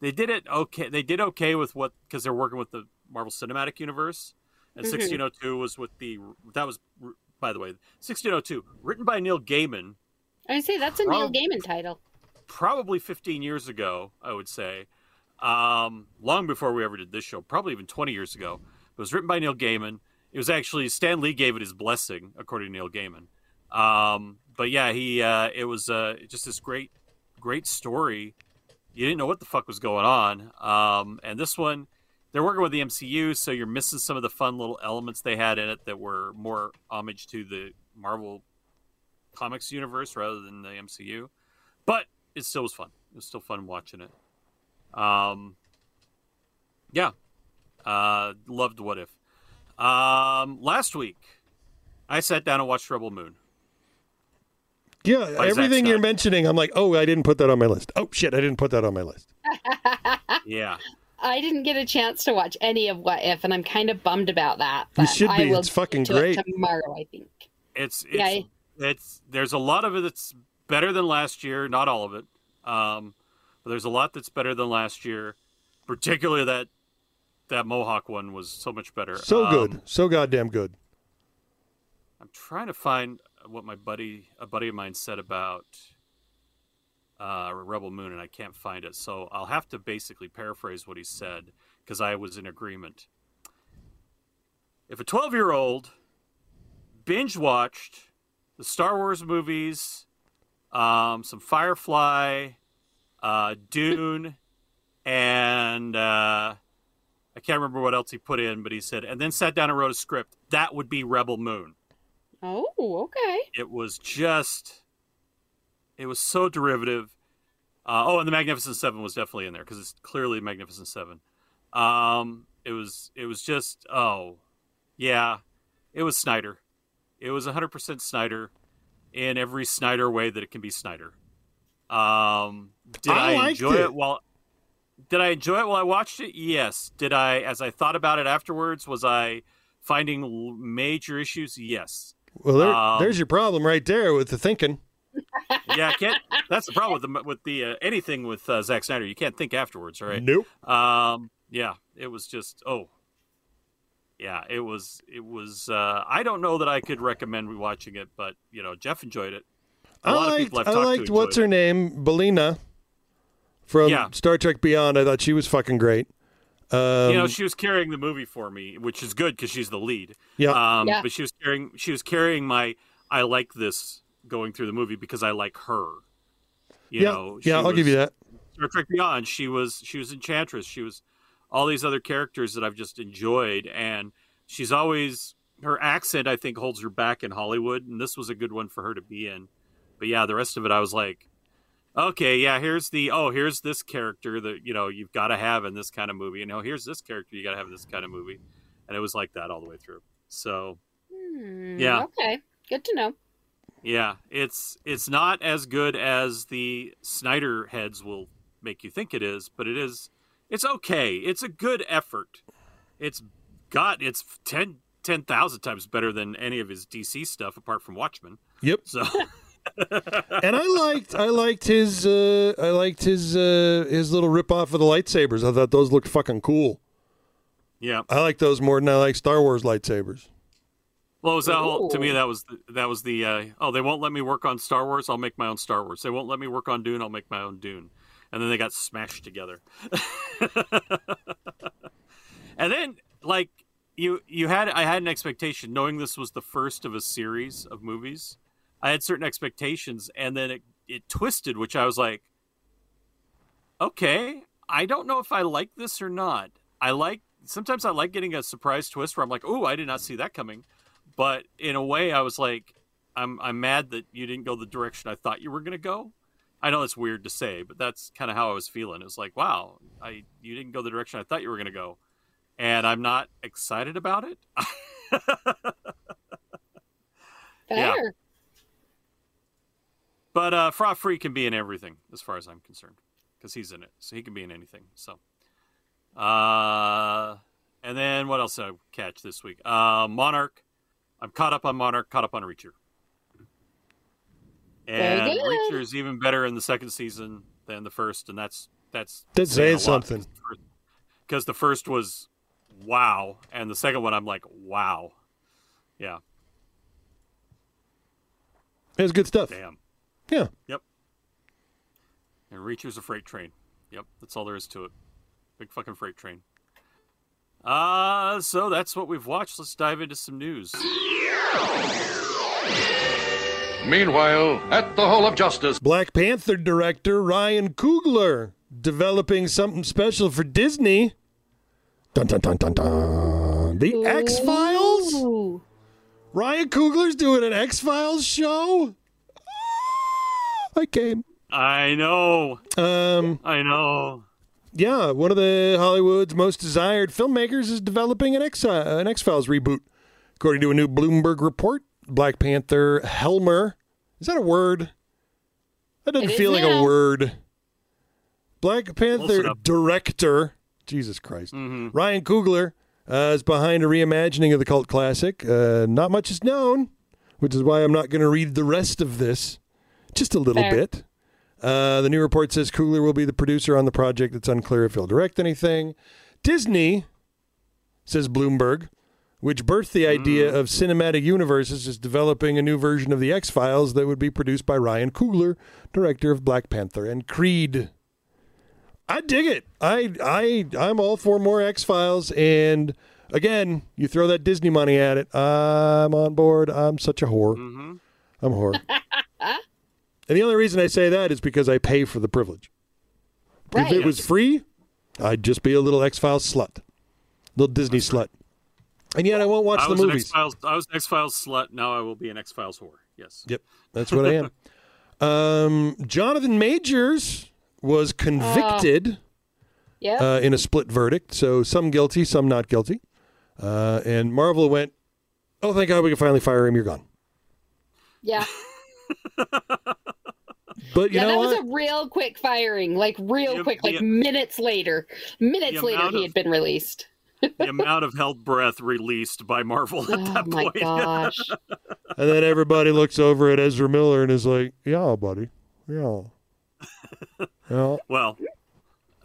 they did it okay. They did okay with what because they're working with the Marvel Cinematic Universe, and Mhm. 1602 was with the that was by the way 1602 written by Neil Gaiman I say that's a Neil Gaiman title. Probably 15 years ago, I would say, um, long before we ever did this show, probably even 20 years ago. It was written by Neil Gaiman. It was actually Stan Lee gave it his blessing, according to Neil Gaiman. Um, but yeah, he uh, it was uh, just this great, great story. You didn't know what the fuck was going on. Um, and this one, they're working with the MCU, so you're missing some of the fun little elements they had in it that were more homage to the Marvel comics universe rather than the MCU. But it still was fun. It was still fun watching it. Um, yeah, uh, loved What If. Um, last week, I sat down and watched Rebel Moon. Yeah, everything you're mentioning, I'm like, oh, I didn't put that on my list. Oh shit, I didn't put that on my list. Yeah, I didn't get a chance to watch any of What If, and I'm kind of bummed about that. You but should I be. will It's fucking get to it great. tomorrow, I think. it's it's Yeah, it's there's a lot of it that's better than last year. Not all of it, um, but there's a lot that's better than last year. Particularly that that Mohawk one was so much better. So Um, good, so goddamn good. I'm trying to find what my buddy, a buddy of mine, said about uh, Rebel Moon, and I can't find it. So I'll have to basically paraphrase what he said because I was in agreement. If a 12 year old binge watched the Star Wars movies, um, some Firefly, uh, Dune, and uh, I can't remember what else he put in, but he said, and then sat down and wrote a script, that would be Rebel Moon. Oh, okay. it was just it was so derivative. Uh, oh and the magnificent seven was definitely in there because it's clearly magnificent seven. Um, it was it was just oh yeah. It was snyder. It was 100% snyder in every snyder way that it can be snyder um, did I i, enjoy it. it while did i enjoy it while i watched it yes did i as i thought about it afterwards was i finding major issues yes Well, there, Um, there's your problem right there with the thinking. yeah, I can't. That's the problem with the with the uh, anything with uh, Zack Snyder. You can't think afterwards, right? Nope. Um, yeah, it was just oh, yeah, it was it was. Uh, I don't know that I could recommend rewatching it, but you know, Jeff enjoyed it. A I lot of liked, people I've I liked to what's enjoyed her name, Belina from Yeah. Star Trek Beyond. I thought she was fucking great. Um, you know, she was carrying the movie for me, which is good because she's the lead. Yeah. Um, Yeah. But she was carrying she was carrying my I like this going through the movie because I like her. You yeah, know, yeah, I'll give you that. Star Trek Beyond. She was she was Enchantress. She was all these other characters that I've just enjoyed, and she's always her accent. I think holds her back in Hollywood, and this was a good one for her to be in. But yeah, the rest of it, I was like, okay, yeah, here's the oh, here's this character that you know you've got to have in this kind of movie. You know, here's this character you got to have in this kind of movie, and it was like that all the way through. So Hmm, Yeah. Okay. Good to know. yeah, it's it's not as good as the Snyder heads will make you think it is, but it is. It's okay. It's a good effort. It's got it's 10 10,000 times better than any of his DC stuff apart from Watchmen. Yep. So and I liked I liked his uh, I liked his uh, his little rip off of the lightsabers. I thought those looked fucking cool. yeah. I like those more than I like Star Wars lightsabers. Well, was that whole, to me that was the, that was the uh, oh they won't let me work on Star Wars I'll make my own Star Wars they won't let me work on Dune I'll make my own Dune and then they got smashed together. And then like you you had I had an expectation knowing this was the first of a series of movies I had certain expectations and then it it twisted which I was like okay I don't know if I like this or not. I like sometimes I like getting a surprise twist where I'm like oh I did not see that coming. But in a way i was like i'm i'm mad that you didn't go the direction i thought you were going to go i know that's weird to say but that's kind of how i was feeling. It was like wow i you didn't go the direction i thought you were going to go and i'm not excited about it? Fair. Yeah. but uh Fra free can be in everything as far as i'm concerned because he's in it so he can be in anything so. Uh and then what else did i catch this week? Uh monarch. I'm caught up on monarch caught up on reacher and good. reacher is even better in the second season than the first and that's that's That's saying something. Because the first was wow, and the second one I'm like wow, yeah, It's good stuff. damn, Yeah. yep. And Reacher's a freight train. Yep, that's all there is to it. Big fucking freight train. Uh, so that's what we've watched. Let's dive into some news. Meanwhile, at the Hall of Justice. Black Panther director Ryan Coogler developing something special for Disney. Dun dun dun dun dun. The X Files. Ryan Coogler's doing an X Files show. Ah, I came. I know, Um, I know. yeah, one of the Hollywood's most desired filmmakers is developing an X uh, an X Files reboot, according to a new Bloomberg report. Black Panther Helmer is that a word? That doesn't It is feel like a word. Black Panther director, Jesus Christ, Mm-hmm. Ryan Coogler uh, is behind a reimagining of the cult classic. Uh, not much is known, which is why I'm not going to read the rest of this. Just a little Fair. bit. Uh, the new report says Coogler will be the producer on the project. It's unclear if he'll direct anything. Disney, says Bloomberg, which birthed the idea mm. of cinematic universes, is developing a new version of the X Files that would be produced by Ryan Coogler, director of Black Panther and Creed. I dig it. I I I'm all for more X Files, and again, you throw that Disney money at it. I'm on board. I'm such a whore. Mm-hmm. I'm a whore. and the only reason I say that is because I pay for the privilege. Right. If it was free, I'd just be a little X Files slut, little Disney slut. And yet I won't watch I the was movies. X Files. I was an X Files slut. Now I will be an X Files whore. Yes. Yep, that's what I am. um, Jonathan Majors was convicted Yep. uh, in a split verdict, so some guilty, some not guilty. Uh, and Marvel went, "Oh, thank God, we can finally fire him. You're gone." yeah. But you yeah, know that what? was a real quick firing, like real The- quick, like the- minutes later. Minutes the later, amount he of- had been released. the amount of held breath released by Marvel at Oh that my point. gosh. and then everybody looks over at Ezra Miller and is like, "Yeah, buddy, yeah, yeah." well,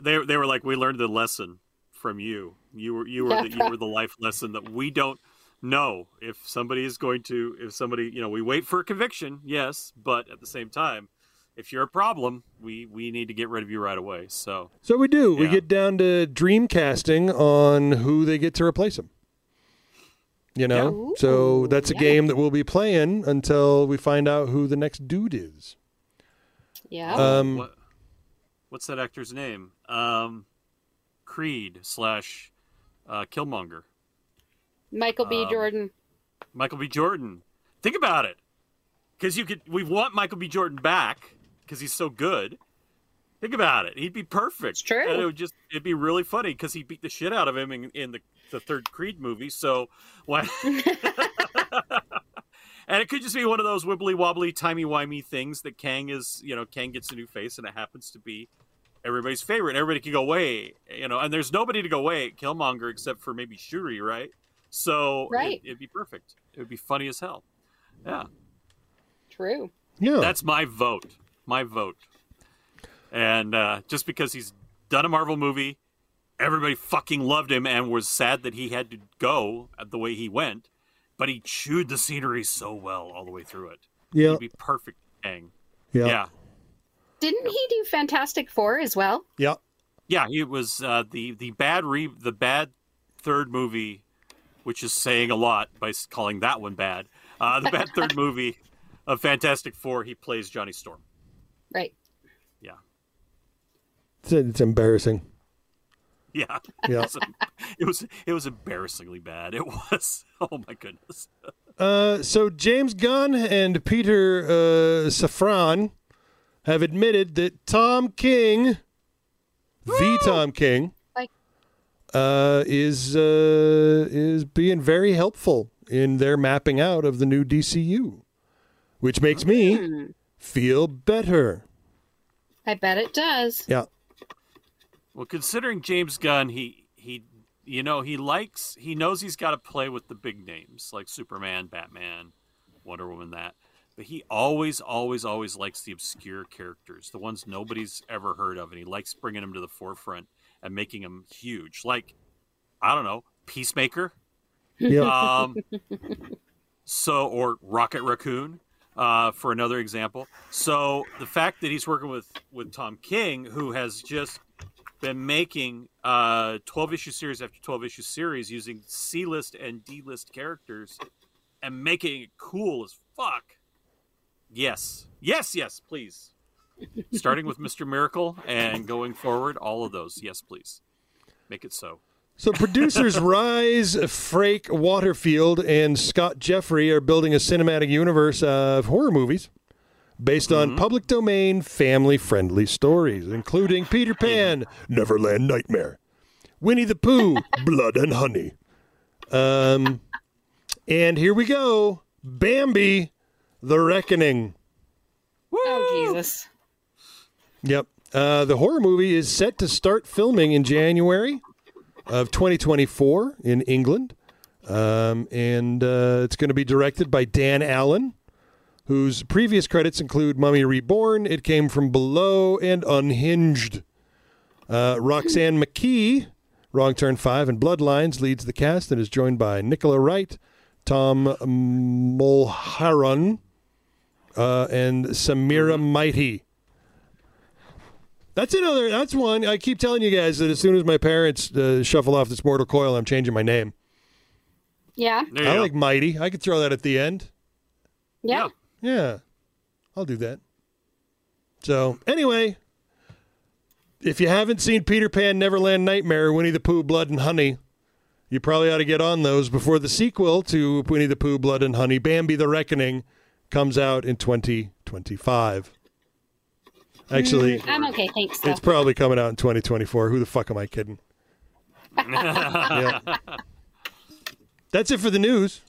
they they were like, we learned the lesson from you. You were you were the, you were the life lesson that we don't know if somebody is going to if somebody you know we wait for a conviction, yes, but at the same time, if you're a problem, we we need to get rid of you right away. So So we do. We get down to dream casting on who they get to replace him. You know, Yeah. so that's a yeah. game that we'll be playing until we find out who the next dude is. Yeah. Um, what what's that actor's name? Um, Creed slash uh, Killmonger. Michael B. um, Jordan. Michael B. Jordan. Think about it, because you could. We want Michael B. Jordan back because he's so good. Think about it. He'd be perfect. It's true. And it would just. It'd be really funny because he beat the shit out of him in, in the the third Creed movie. So why? and it could just be one of those wibbly wobbly, timey wimey things that Kang is. You know, Kang gets a new face, and it happens to be everybody's favorite. Everybody can go away. You know, and there's nobody to go away at Killmonger except for maybe Shuri, right? So Right. It, it'd be perfect. It would be funny as hell. Yeah, True. yeah. that's my vote. My vote. And uh, just because he's done a Marvel movie, everybody fucking loved him and was sad that he had to go the way he went, but he chewed the scenery so well all the way through it. yeah. He'd be perfect Kang. Yeah. Yeah. Didn't he do Fantastic Four as well? Yeah. Yeah, it was uh, the the bad re the bad third movie, which is saying a lot by calling that one bad. Uh, the bad third movie of Fantastic Four, he plays Johnny Storm. Right. Yeah, It's, it's embarrassing. yeah, Yeah. It, was, it was it was embarrassingly bad. It was. Oh my goodness. Uh, so James Gunn and Peter uh, Safran have admitted that Tom King, the Tom King, uh, is uh, is being very helpful in their mapping out of the new DCU, which makes me Hmm. Feel better. I bet it does. Yeah. Well, considering James Gunn, he he you know he likes he knows he's got to play with the big names like Superman, Batman, Wonder Woman. That but he always, always, always likes the obscure characters, the ones nobody's ever heard of, and he likes bringing them to the forefront and making them huge. Like, I don't know, Peacemaker. Yeah. Um, so, or Rocket Raccoon, uh, for another example. So, the fact that he's working with with Tom King, who has just been making uh, 12 issue series after 12 issue series using C list and D list characters and making it cool as fuck. Yes. Yes, yes, please. Starting with Mr. Miracle and going forward, all of those. Yes, please. Make it so. So producers Rise, Frake, Waterfield, and Scott Jeffrey are building a cinematic universe of horror movies based on public domain, family-friendly stories, including Peter Pan, Neverland Nightmare, Winnie the Pooh, Blood and Honey. Um, and here we go, Bambi, The Reckoning. Oh Jesus! Yep. Uh, the horror movie is set to start filming in January of 2024 in England. Um, and uh, it's going to be directed by Dan Allen, whose previous credits include Mummy Reborn, It Came From Below, and Unhinged. Uh, Roxanne McKee, Wrong Turn 5 and Bloodlines, leads the cast and is joined by Nicola Wright, Tom Mulheron, uh, and Samira Mighty. That's another. That's one. I keep telling you guys that as soon as my parents uh, shuffle off this mortal coil, I'm changing my name. Yeah. I like Mighty. I could throw that at the end. Yeah. Yeah, I'll do that. So anyway, if you haven't seen Peter Pan, Neverland Nightmare, Winnie the Pooh, Blood and Honey, you probably ought to get on those before the sequel to Winnie the Pooh, Blood and Honey, Bambi: The Reckoning, comes out in 2025. Actually, Mm, I'm okay, thanks. Though. it's probably coming out in 2024. Who the fuck am I kidding? Yeah. That's it for the news.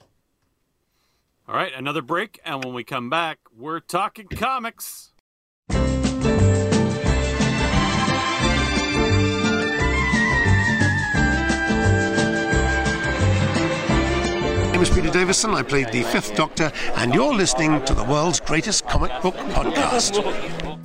All right, another break, and when we come back, we're talking comics. My name is Peter Davison. I played the Fifth Doctor, and you're listening to the world's greatest comic book podcast.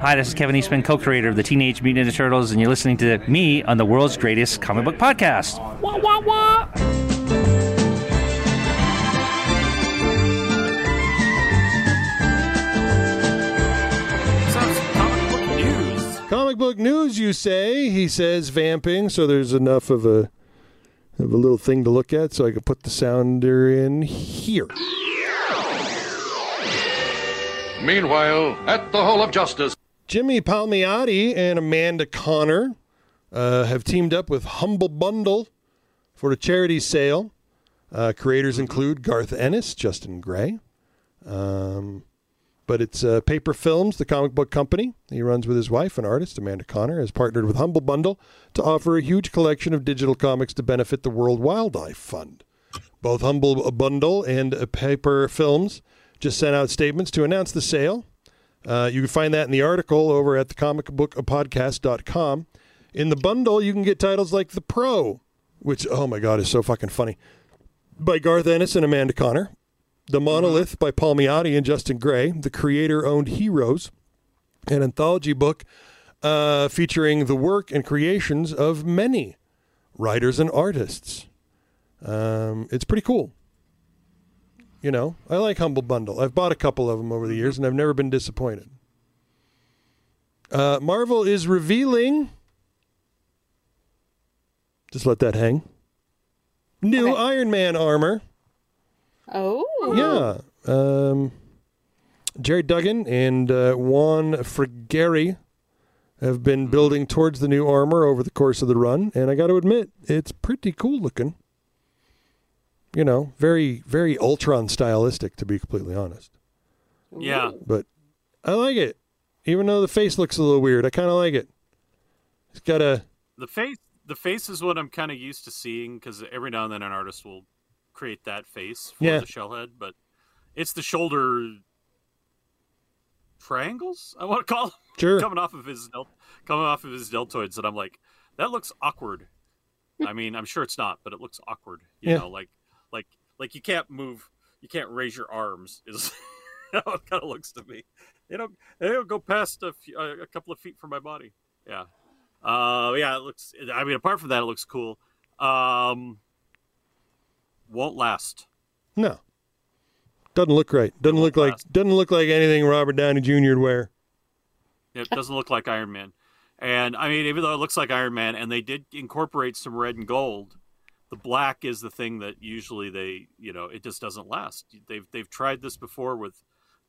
Hi, this is Kevin Eastman, co creator of the Teenage Mutant Ninja Turtles, and you're listening to me on the world's greatest comic book podcast. Wah, wah, wah. Comic book news, you say? He says, vamping. So there's enough of a of a little thing to look at, so I can put the sounder in here. Meanwhile, at the Hall of Justice. Jimmy Palmiotti and Amanda Conner uh, have teamed up with Humble Bundle for a charity sale. Uh, creators include Garth Ennis, Justin Gray. Um, but it's uh, Paper Films, the comic book company. He runs with his wife, an artist, Amanda Conner, has partnered with Humble Bundle to offer a huge collection of digital comics to benefit the World Wildlife Fund. Both Humble Bundle and Paper Films just sent out statements to announce the sale. Uh, you can find that in the article over at thecomicbookpodcast.com. In the bundle, you can get titles like The Pro, which, oh my God, is so fucking funny, by Garth Ennis and Amanda Conner. The Monolith by Palmiotti and Justin Gray, the creator owned Heroes, an anthology book uh, featuring the work and creations of many writers and artists. Um, it's pretty cool. You know, I like Humble Bundle. I've bought a couple of them over the years, and I've never been disappointed. Uh, Marvel is revealing. Just let that hang. New Iron Man armor. Oh. Yeah. Um, Gerry Duggan and uh, Juan Frigeri have been building towards the new armor over the course of the run, and I got to admit, it's pretty cool looking. You know, very, very Ultron stylistic, to be completely honest. Yeah. But I like it. Even though the face looks a little weird, I kind of like it. It's got a The face, the face is what I'm kind of used to seeing because every now and then an artist will create that face for Yeah. the shell head, but it's the shoulder triangles. I want to call them Sure. coming off of his del- coming off of his deltoids, and I'm like, that looks awkward. I mean, I'm sure it's not, but it looks awkward. You Yeah. know, like like you can't move, you can't raise your arms. Is how it kind of looks to me. They don't they don't go past a, few, a couple of feet from my body. Yeah. Uh, yeah, it looks. I mean, apart from that, it looks cool. Um, won't last. no. Doesn't look right. Doesn't look like doesn't look like anything Robert Downey Jr. would wear. It doesn't look like Iron Man. And I mean, even though it looks like Iron Man, and they did incorporate some red and gold, the black is the thing that usually they, you know, it just doesn't last. They've they've tried this before with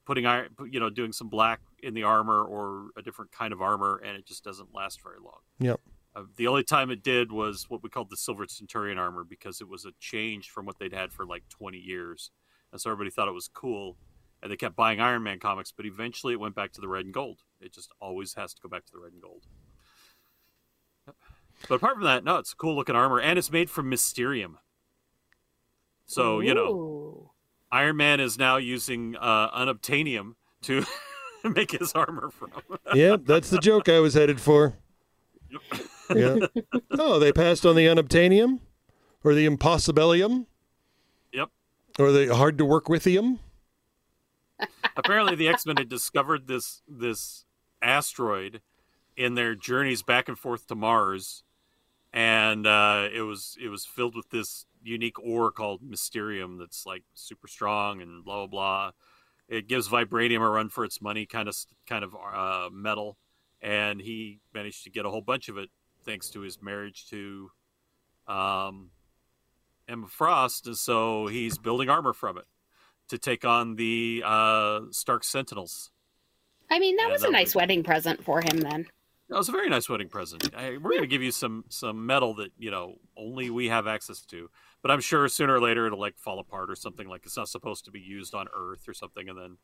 putting iron, you know, doing some black in the armor or a different kind of armor, and it just doesn't last very long. Yep. Uh, the only time it did was what we called the Silver Centurion armor because it was a change from what they'd had for like 20 years. And so everybody thought it was cool. And they kept buying Iron Man comics, but eventually it went back to the red and gold. It just always has to go back to the red and gold. Yep. But apart from that, no, it's a cool looking armor. And it's made from Mysterium. So, you know, Iron Man is now using uh, unobtainium to make his armor from. Yep, that's the joke I was headed for. Yeah. Oh, they passed on the unobtainium, or the impossibilium, Yep. or the hard to work withium. apparently the X Men had discovered this this asteroid in their journeys back and forth to Mars, and uh, it was it was filled with this unique ore called Mysterium that's like super strong and blah blah blah. It gives vibranium a run for its money, kind of kind of uh, metal, and he managed to get a whole bunch of it thanks to his marriage to um, Emma Frost, and so he's building armor from it to take on the uh, Stark Sentinels. I mean, that Yeah, was a that nice wedding present for him then. That was a very nice wedding present. I, we're going to give you some some metal that you know only we have access to, but I'm sure sooner or later it'll like fall apart or something like it's not supposed to be used on Earth or something, and then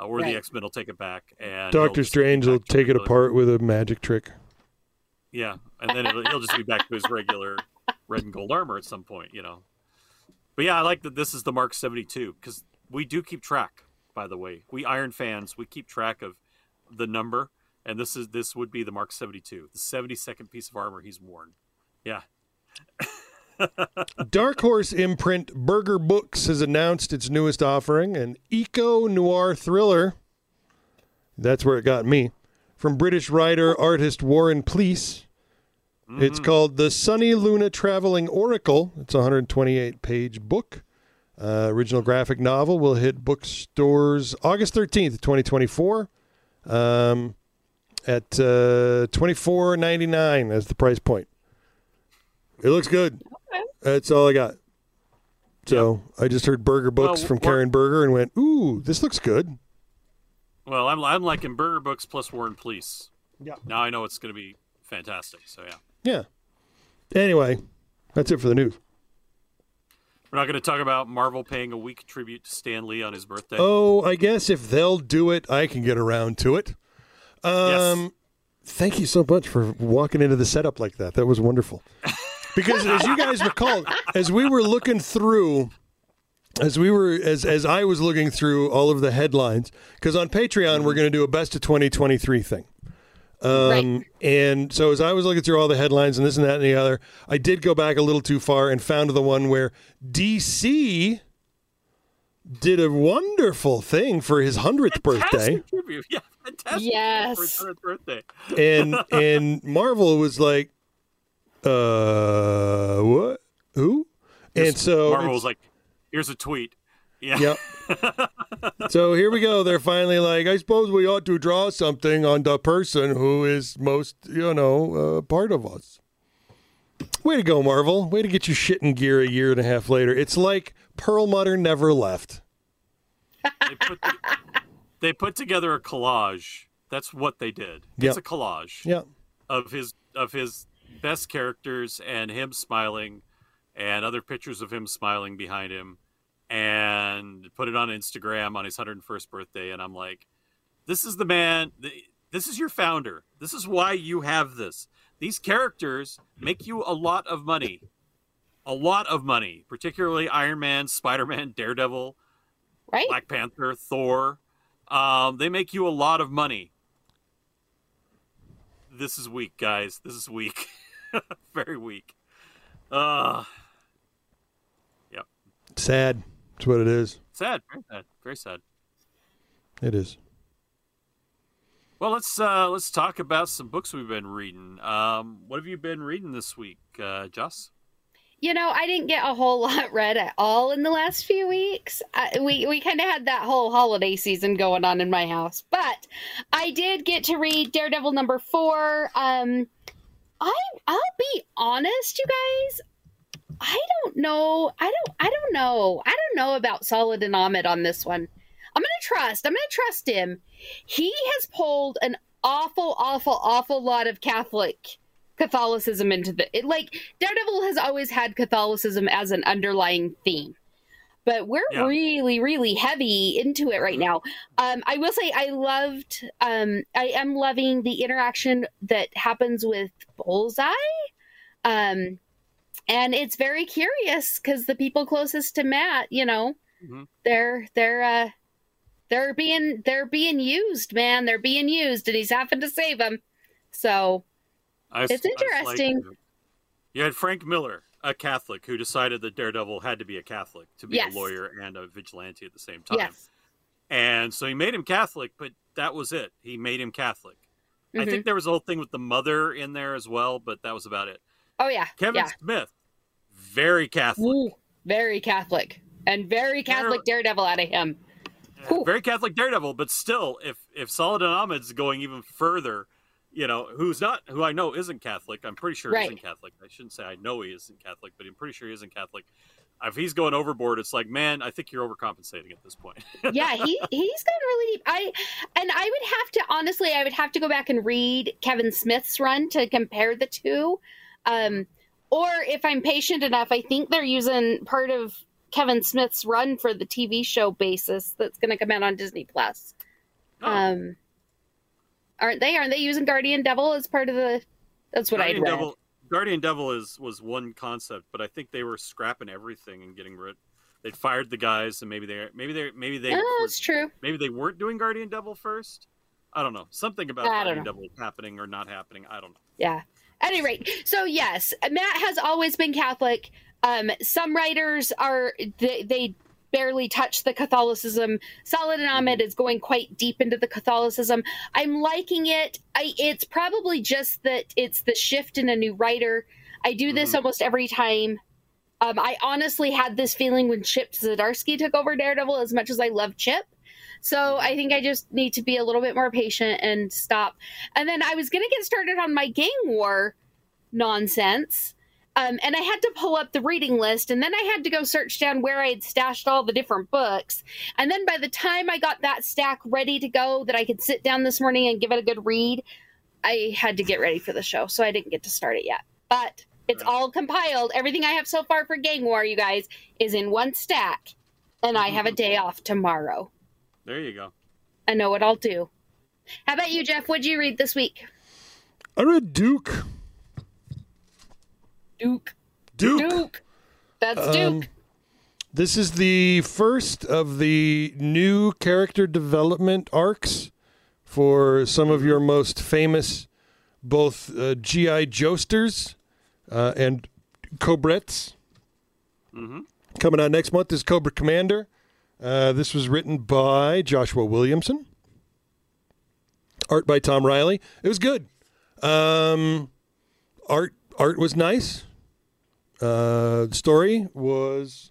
uh, or Right. the X Men will take it back and Doctor Strange will take it apart with a magic trick. Yeah, and then he'll just be back to his regular red and gold armor at some point, you know. But yeah, I like that this is the Mark 72 because we do keep track. By the way, we Iron fans we keep track of the number, and this is this would be the Mark 72, the 72nd piece of armor he's worn. Yeah, Dark Horse imprint Berger Books has announced its newest offering, an eco noir thriller. That's where it got me. From British writer artist Warren Pleece. It's called The Sunny Luna Traveling Oracle. It's a 128 page book. Uh, original graphic novel will hit bookstores August 13th, 2024. Um, at uh, 24.99 as the price point. It looks good. That's all I got. So I just heard Berger Books Well, from what- Karen Berger and went, "Ooh, this looks good." well, I'm I'm liking Berger Books plus Warren Pleece. Yeah. Now I know it's going to be fantastic. So yeah, Yeah. Anyway, that's it for the news. we're not going to talk about Marvel paying a weak tribute to Stan Lee on his birthday. Oh, I guess if they'll do it, I can get around to it. Um, Thank you so much for walking into the setup like that. That was wonderful. Because as you guys recall, as we were looking through, as we were as as I was looking through all of the headlines, because on Patreon we're going to do a best of 2023 thing. Um, And so as I was looking through all the headlines and this and that and the other, I did go back a little too far and found the one where DC did a wonderful thing for his 100th birthday. Yeah, fantastic. Yes. For his birthday. and and Marvel was like, uh, what? Who? And so Marvel was like, "Here's a tweet." Yeah. Yep. so here we go. They're finally like, I suppose we ought to draw something on the person who is most, you know, uh, part of us. Way to go, Marvel. Way to get your shit in gear a year and a half later. It's like Perlmutter never left. they, put the- they put together a collage. That's what they did. Yep. It's a collage Yeah. of his of his best characters and him smiling, and other pictures of him smiling behind him, and put it on Instagram on his 101st birthday. And I'm like, This is the man. This is your founder. This is why you have this. These characters make you a lot of money, a lot of money. Particularly Iron Man, Spider Man, Daredevil, right? Black Panther, Thor. Um, they make you a lot of money. This is weak, guys. This is weak. Very weak. Uh, yep. Sad. That's what it is. Sad. Very sad. Very sad. It is. Well, let's uh, let's talk about some books we've been reading. Um, what have you been reading this week, uh, Joss? You know, I didn't get a whole lot read at all in the last few weeks. I, we we kind of had that whole holiday season going on in my house, but I did get to read Daredevil number four. Um, I I'll be honest, you guys. I don't know. I don't. I don't know. I don't know about Saladin Ahmed on this one. I'm gonna trust. I'm gonna trust him. He has pulled an awful, awful, awful lot of Catholic Catholicism into the it, like Daredevil has always had Catholicism as an underlying theme. But we're yeah. really, really heavy into it right now. Um, I will say I loved um, I am loving the interaction that happens with Bullseye. Um, and it's very curious because the people closest to Matt, you know, mm-hmm. they're they're uh they're being they're being used, man. They're being used, and he's having to save them. So I, it's interesting. Like, you had Frank Miller, a Catholic, who decided that Daredevil had to be a Catholic to be yes. a lawyer and a vigilante at the same time. Yes. And so he made him Catholic, but that was it. He made him Catholic. Mm-hmm. I think there was a whole thing with the mother in there as well, but that was about it. Oh yeah, Kevin yeah. Smith, very Catholic, Ooh, very Catholic, and very Catholic Daredevil out of him. Ooh. Very Catholic Daredevil, but still, if if Saladin Ahmed's going even further, you know, who's not, who I know isn't Catholic. I'm pretty sure right. isn't Catholic. I shouldn't say I know he isn't Catholic, but I'm pretty sure he isn't Catholic. If he's going overboard, it's like, man, I think you're overcompensating at this point. yeah, he he's gone really deep. I and I would have to honestly, I would have to go back and read Kevin Smith's run to compare the two. Um, or if I'm patient enough, I think they're using part of Kevin Smith's run for the TV show basis that's going to come out on Disney Plus. Oh. Um, aren't they? Aren't they using Guardian Devil as part of the? That's what Guardian I'd read. Devil, Guardian Devil is was one concept, but I think they were scrapping everything and getting rid. They fired the guys, and maybe they maybe they maybe they Oh, were- that's true. maybe they weren't doing Guardian Devil first. I don't know. Something about Guardian know. Devil happening or not happening. I don't know. Yeah. At any rate, so yes, Matt has always been Catholic. Um, some writers are they, they barely touch the Catholicism. Saladin mm-hmm. Ahmed is going quite deep into the Catholicism. I'm liking it. I, it's probably just that it's the shift in a new writer. I do this mm-hmm. almost every time. Um, I honestly had this feeling when Chip Zdarsky took over Daredevil, as much as I love Chip. So mm-hmm. I think I just need to be a little bit more patient and stop. And then I was going to get started on my gang war nonsense. Um, and I had to pull up the reading list, and then I had to go search down where I had stashed all the different books. And then by the time I got that stack ready to go, that I could sit down this morning and give it a good read, I had to get ready for the show, so I didn't get to start it yet. But it's all compiled. Everything I have so far for Gang War, you guys, is in one stack, and I have a day off tomorrow. There you go. I know what I'll do. How about you, Jeff? What'd you read this week? I read Duke. Duke. Duke. Duke. That's Duke. Um, this is the first of the new character development arcs for some of your most famous, both uh, GI Joesters uh, and Cobrettes. Mm-hmm. Coming out next month is Cobra Commander. Uh, this was written by Joshua Williamson. Art by Tom Reilly. It was good. Um, art art was nice. Uh, story was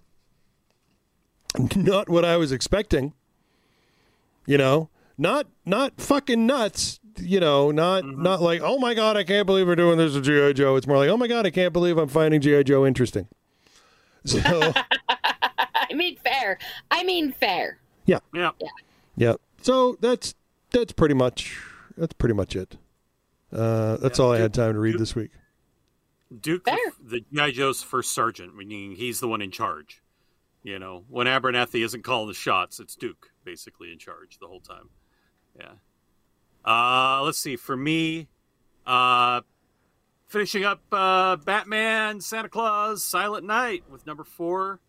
not what I was expecting. You know, not not fucking nuts. You know, not not like oh my god, I can't believe we're doing this with GI Joe. It's more like oh my god, I can't believe I'm finding GI Joe interesting. So I mean, fair. I mean, fair. yeah, Yeah. Yeah. yeah. So that's that's pretty much that's pretty much it. Uh, that's all I had time to read this week. Duke, the, the GI Joe's first sergeant, meaning he's the one in charge. You know, when Abernathy isn't calling the shots, it's Duke basically in charge the whole time. Yeah. Uh, let's see. For me, uh, finishing up uh, Batman, Santa Claus, Silent Knight with number four,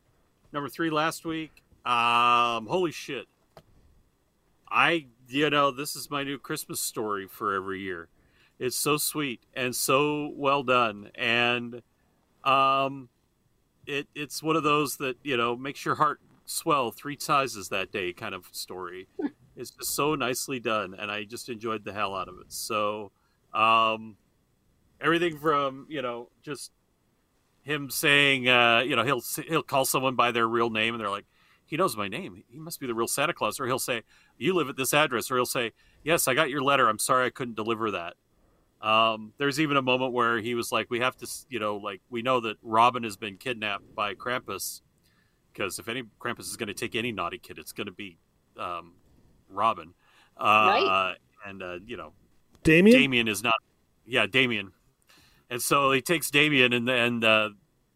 number three last week. Um, holy shit! I, you know, this is my new Christmas story for every year. It's so sweet and so well done, and um, it it's one of those that you know makes your heart swell three sizes that day kind of story. it's just so nicely done, and I just enjoyed the hell out of it. So, um, everything from you know just him saying, uh, you know, he'll he'll call someone by their real name, and they're like, he knows my name. He must be the real Santa Claus. Or he'll say, you live at this address. Or he'll say, yes, I got your letter. I'm sorry I couldn't deliver that. Um, there's even a moment where he was like, we have to, you know, like we know that Robin has been kidnapped by Krampus because if any Krampus is going to take any naughty kid, it's going to be um, Robin. Uh, Right. And uh, you know, Damien? Damien is not. Yeah, Damien. And so he takes Damien, and and uh,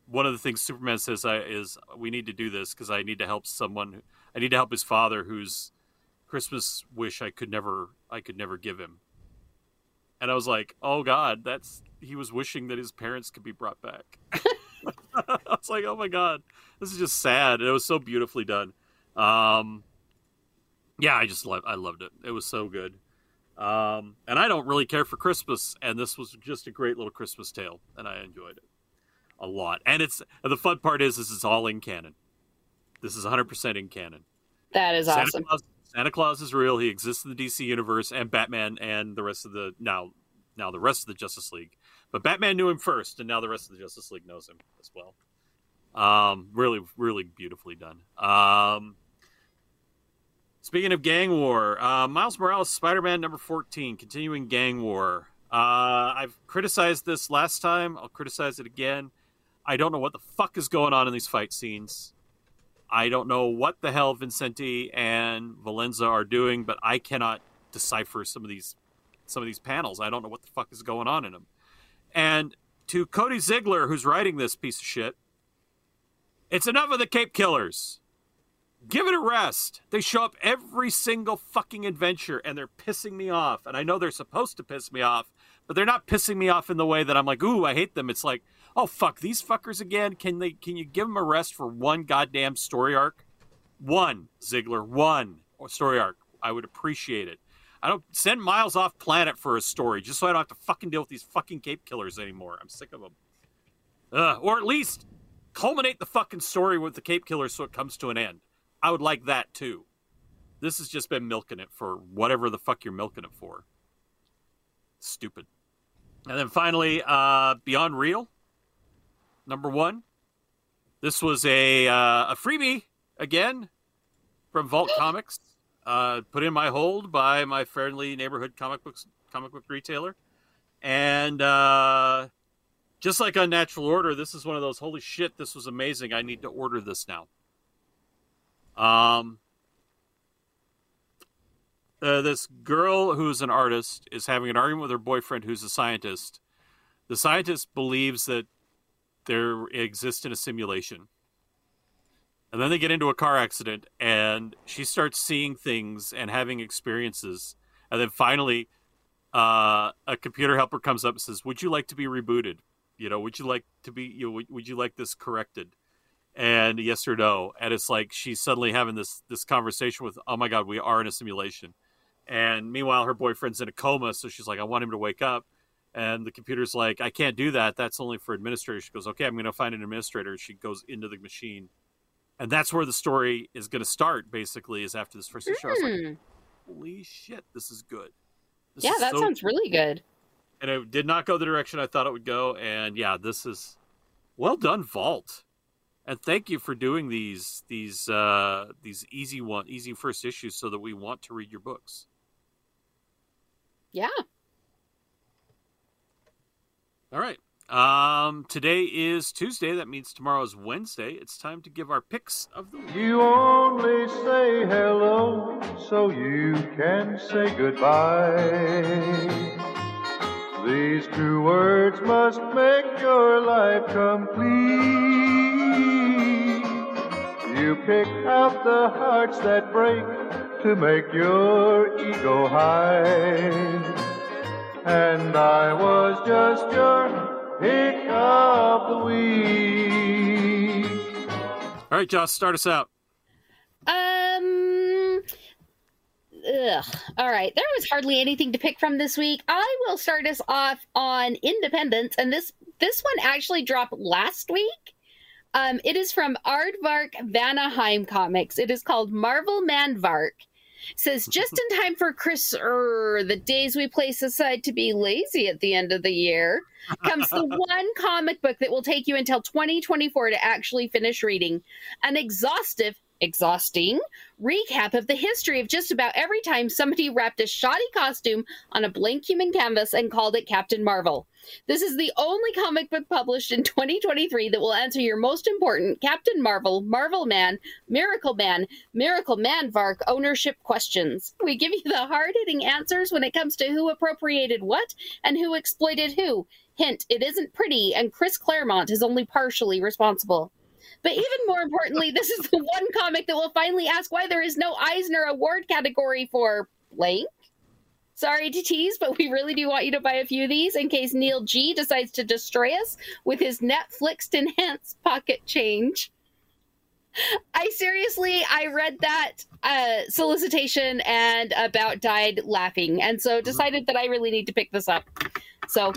one of the things Superman says I, is we need to do this because I need to help someone. I need to help his father, whose Christmas wish I could never I could never give him. And I was like, oh God, that's he was wishing that his parents could be brought back. I was like, oh my God, this is just sad. And it was so beautifully done. Um, yeah, I just love I loved it. It was so good. Um, and I don't really care for Christmas, and this was just a great little Christmas tale, and I enjoyed it a lot. And it's and the fun part is, this is it's all in canon. This is 100 percent in canon. That is Santa awesome. Claus, Santa Claus is real. He exists in the DC universe, and Batman and the rest of the now now the rest of the Justice League. But Batman knew him first, and now the rest of the Justice League knows him as well. Um, really, really beautifully done. Um, speaking of gang war, uh, Miles Morales, Spider-Man number fourteen, continuing gang war. Uh, I've criticized this last time. I'll criticize it again. I don't know what the fuck is going on in these fight scenes. I don't know what the hell Vincenti and Valenza are doing, but I cannot decipher some of these some of these panels. I don't know what the fuck is going on in them. And to Cody Ziglar, who's writing this piece of shit, it's enough of the Cape Killers. Give it a rest. They show up every single fucking adventure and they're pissing me off. And I know they're supposed to piss me off, but they're not pissing me off in the way that I'm like, ooh, I hate them. It's like, oh fuck, these fuckers again. Can they can you give them a rest for one goddamn story arc? One, Ziglar, one story arc. I would appreciate it. I don't send Miles off planet for a story just so I don't have to fucking deal with these fucking Cape Killers anymore. I'm sick of them. Or at least culminate the fucking story with the Cape Killers so it comes to an end. I would like that too. This has just been milking it for whatever the fuck you're milking it for. Stupid. And then finally, uh, Beyond Real, number one. This was a uh, a freebie again from Vault Comics, uh, put in my hold by my friendly neighborhood comic books comic book retailer, and uh, just like Unnatural Order, this is one of those holy shit. This was amazing. I need to order this now. Um, uh, this girl who's an artist is having an argument with her boyfriend who's a scientist. The scientist believes that there exists in a simulation. And then they get into a car accident and she starts seeing things and having experiences. And then finally, uh, a computer helper comes up and says, Would you like to be rebooted? You know, would you like to be, you know, would, would you like this corrected? And yes or no. And it's like she's suddenly having this this conversation with, oh my God, we are in a simulation. And meanwhile, her boyfriend's in a coma, so she's like, I want him to wake up. And the computer's like, I can't do that. That's only for administrators. She goes, Okay, I'm going to find an administrator. She goes into the machine. And that's where the story is going to start, basically, is after this first issue. Like, Hmm. Holy shit, this is good. This yeah, is that so sounds really good. and it did not go the direction I thought it would go. And yeah, this is well done, Vault. And thank you for doing these these uh, these easy one easy first issues so that we want to read your books. Yeah. All right. Um, today is Tuesday. That means tomorrow is Wednesday. It's time to give our picks of the week. You only say hello so you can say goodbye. These two words must make your life complete. You pick out the hearts that break to make your ego high. And I was just your pick of the week. All right, Josh, start us out. Um. Ugh. All right. There was hardly anything to pick from this week. I will start us off on Independence, and this this one actually dropped last week. Um, it is from Aardvark Vanaheim Comics. It is called Marvel Man Vark. It says just in time for Chris, er, the days we place aside to be lazy at the end of the year, comes the one comic book that will take you until 2024 to actually finish reading. An exhaustive, exhausting recap of the history of just about every time somebody wrapped a shoddy costume on a blank human canvas and called it Captain Marvel. This is the only comic book published in 2023 that will answer your most important Captain Marvel, Marvel Man, Miracle Man, Miracle Man Vark ownership questions. We give you the hard hitting answers when it comes to who appropriated what and who exploited who. Hint, it isn't pretty, and Chris Claremont is only partially responsible. But even more importantly, this is the one comic that will finally ask why there is no Eisner Award category for blank. Sorry to tease, but we really do want you to buy a few of these in case Neil G decides to destroy us with his Netflix enhanced pocket change. I seriously, I read that uh, solicitation and about died laughing, and so decided that I really need to pick this up. So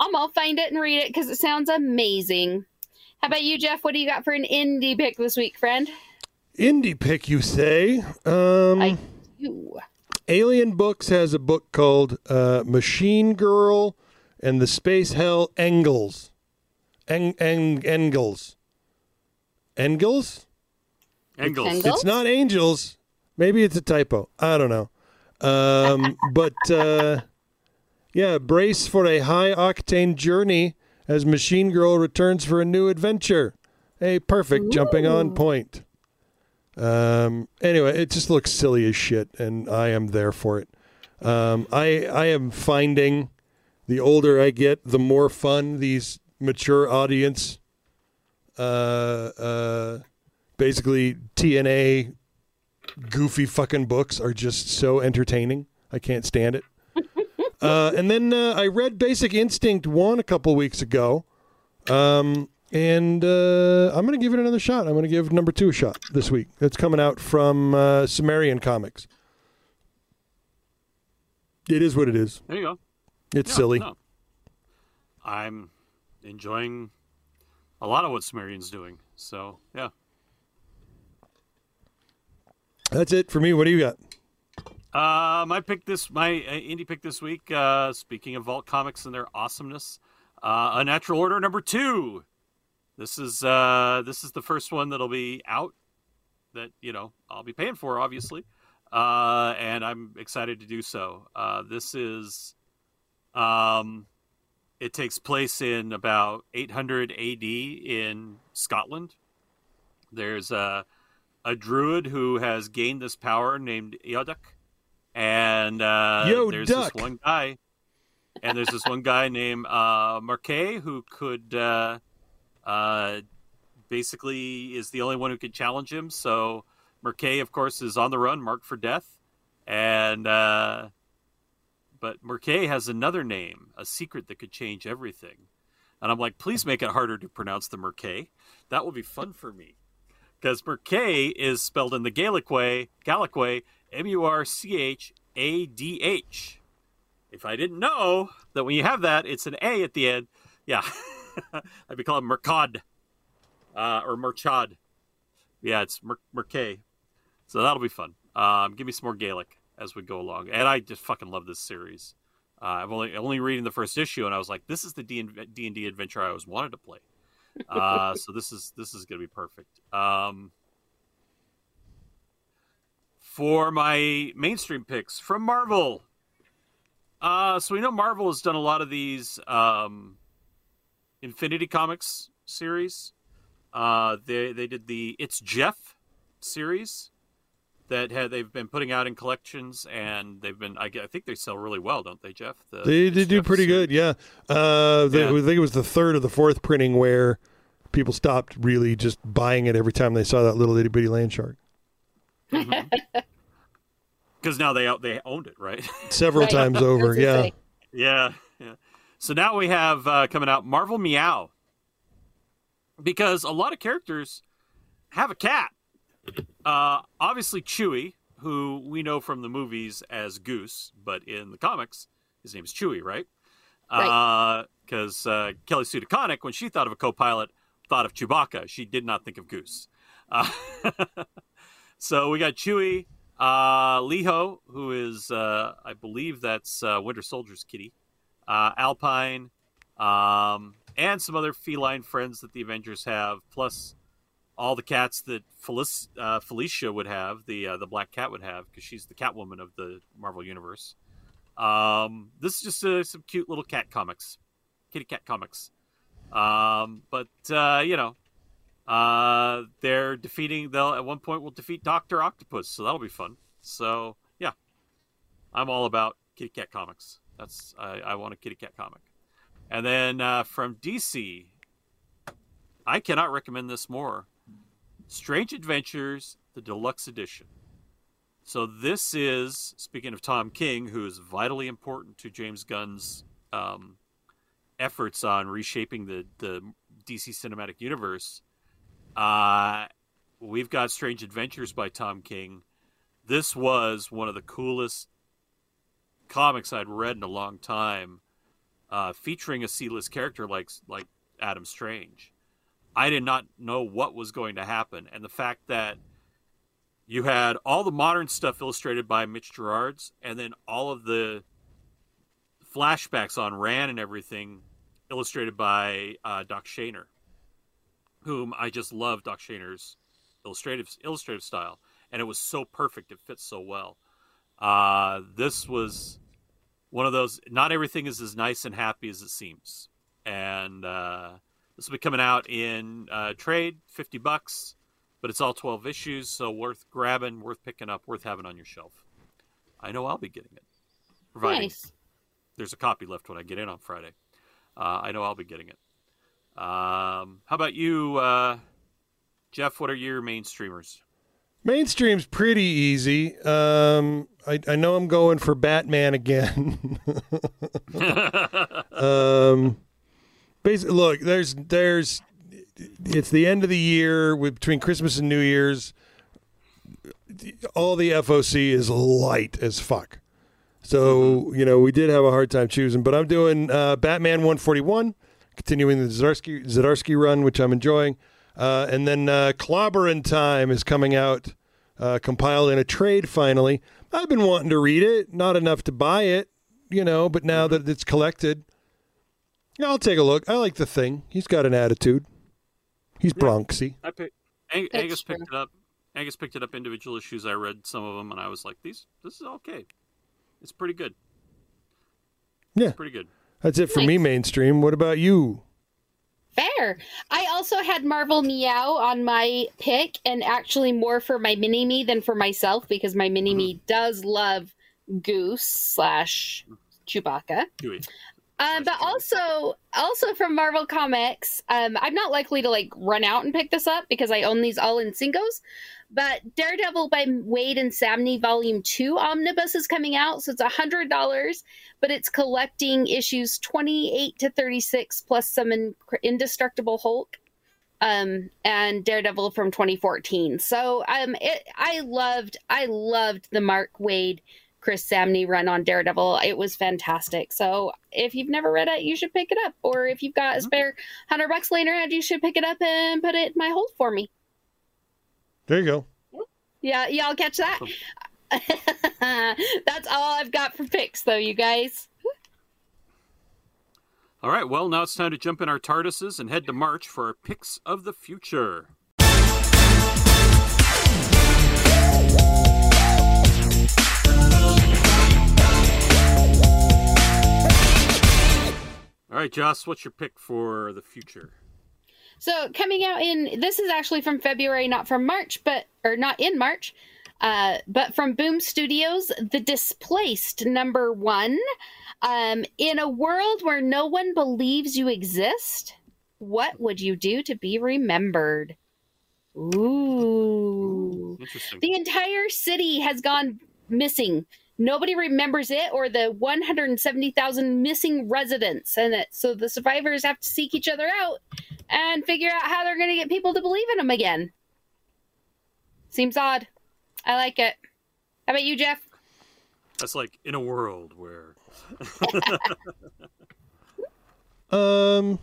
I'm gonna find it and read it because it sounds amazing. How about you, Jeff? What do you got for an indie pick this week, friend? Indie pick, you say? Um, I do. Alien Books has a book called uh, Machine Girl and the Space Hell Engels. Eng, Eng, Engels. Engels? Engels. It's not angels. Maybe it's a typo. I don't know. Um, but uh, yeah, brace for a high octane journey as Machine Girl returns for a new adventure. A perfect jumping on point. Um, anyway, it just looks silly as shit, and I am there for it. Um, I I am finding the older I get, the more fun these mature audience, uh, uh, basically TNA goofy fucking books are just so entertaining. I can't stand it. Uh, and then uh, I read Basic Instinct 1 a couple weeks ago. Um, and uh, I'm going to give it another shot. I'm going to give number two a shot this week. It's coming out from uh, Sumerian Comics. It is what it is. There you go. It's Yeah, silly. no. I'm enjoying a lot of what Sumerian's doing. So yeah. That's it for me. What do you got? Uh, my pick this my uh, indie pick this week. Uh, speaking of Vault Comics and their awesomeness, uh, Unnatural Order number two. This is uh, this is the first one that'll be out that you know I'll be paying for, obviously, uh, and I'm excited to do so. Uh, this is, um, it takes place in about 800 AD in Scotland. There's a a druid who has gained this power named Eoduk, and uh, Yo, there's duck. this one guy, and there's this one guy named uh, Marquet who could uh, uh, basically is the only one who could challenge him. So Marquet, of course, is on the run, marked for death, and uh, but Marquet has another name, a secret that could change everything. And I'm like, please make it harder to pronounce the Marquet. That will be fun for me because Marquet is spelled in the Gaelic way, Gaelic way, M U R C H A D H. If I didn't know that when you have that, it's an A at the end, yeah, I'd be called Mercad uh, or Merchad. Yeah, it's Mer- Merquet. So that'll be fun. Um, give me some more Gaelic as we go along. And I just fucking love this series. Uh, I've only only reading the first issue, and I was like, this is the D and D adventure I always wanted to play. Uh, so this is this is gonna be perfect. Um, for my mainstream picks from Marvel. Uh, so we know Marvel has done a lot of these um, Infinity Comics series. Uh, they they did the It's Jeff series that had they've been putting out in collections, and they've been I, I think they sell really well, don't they, Jeff? The They, they do Jeff pretty series. good, yeah. Uh, they, Yeah. I think it was the third or the fourth printing where people stopped really just buying it every time they saw that little itty bitty land shark. because now they they owned it, right? Several Right. times over, I was gonna yeah. say. Yeah, yeah. So now we have uh, coming out Marvel Meow because a lot of characters have a cat. Uh, obviously, Chewie, who we know from the movies as Goose, but in the comics, his name's Chewie, right? Right. Because uh, Kelly Sue DeConnick, when she thought of a co-pilot, thought of Chewbacca. She did not think of Goose. So we got Chewie, uh, Leho, who is, uh, I believe that's uh, Winter Soldier's kitty, uh, Alpine, um, and some other feline friends that the Avengers have, plus all the cats that Felic- uh, Felicia would have, the uh, the black cat would have, because she's the Catwoman of the Marvel Universe. Um, this is just uh, some cute little cat comics, kitty cat comics. Um, but uh, you know, uh, they're defeating. They'll at one point will defeat Doctor Octopus, so that'll be fun. So yeah, I'm all about kitty cat comics. That's I, I want a kitty cat comic. And then uh, from DC, I cannot recommend this more. Strange Adventures, the deluxe edition. So this is speaking of Tom King, who is vitally important to James Gunn's um, efforts on reshaping the the DC cinematic universe. Uh, we've got Strange Adventures by Tom King. This was one of the coolest comics I'd read in a long time, uh, featuring a C-list character like like Adam Strange. I did not know what was going to happen, and the fact that you had all the modern stuff illustrated by Mitch Gerads, and then all of the flashbacks on Rann and everything illustrated by uh, Doc Shaner, whom I just love. Doc Shaner's illustrative illustrative style, and it was so perfect. It fits so well. Uh, this was one of those. Not everything is as nice and happy as it seems, and uh, this will be coming out in uh, trade, fifty bucks, but it's all twelve issues, so worth grabbing, worth picking up, worth having on your shelf. I know I'll be getting it, providing Nice. there's a copy left when I get in on Friday. Uh, I know I'll be getting it. Um, how about you, uh, Jeff? What are your main streamers? Mainstream's pretty easy. Um, I, I know I'm going for Batman again. um, basically, look, there's there's it's the end of the year with, between Christmas and New Year's. All the FOC is light as fuck. So you know we did have a hard time choosing, but I'm doing uh, Batman 141, continuing the Zdarsky Zdarsky run, which I'm enjoying, uh, and then uh, Clobberin' Time is coming out, uh, compiled in a trade finally. I've been wanting to read it, not enough to buy it, you know, but now that it's collected, I'll take a look. I like the thing. He's got an attitude. He's Bronxy. I picked, Ang- Angus picked true. it up. Angus picked it up individual issues. I read some of them, and I was like, "These, this is okay. It's pretty good. Yeah, Pretty good." That's it for me. Mainstream. What about you? Fair. I also had Marvel Meow on my pick, and actually more for my mini me than for myself because my mini me does love Goose slash Chewbacca. Dewey. Um, but also, also from Marvel Comics, um, I'm not likely to like run out and pick this up because I own these all in singles. But Daredevil by Waid and Samnee Volume Two Omnibus is coming out, so it's a hundred dollars. But it's collecting issues 28 to 36 plus some in- Indestructible Hulk, um, and Daredevil from 2014. So um, it, I loved, I loved the Mark Waid Chris Samnee run on Daredevil. It was fantastic. So if you've never read it, you should pick it up. Or if you've got a spare hundred bucks laying around, you should pick it up and put it in my hold for me. There you go. Yeah, y'all catch that? That's all I've got for picks, though, you guys. All right. Well, now it's time to jump in our TARDISes and head to March for our picks of the future. All right, Joss, what's your pick for the future? So coming out in this is actually from February, not from March, but or not in March, uh, but from Boom Studios, The Displaced number one. Um, in a world where no one believes you exist, what would you do to be remembered? Ooh. The entire city has gone missing. Nobody remembers it or the 170,000 missing residents, and it, so the survivors have to seek each other out and figure out how they're going to get people to believe in them again. Seems odd. I like it. How about you, Jeff? That's like in a world where. Um,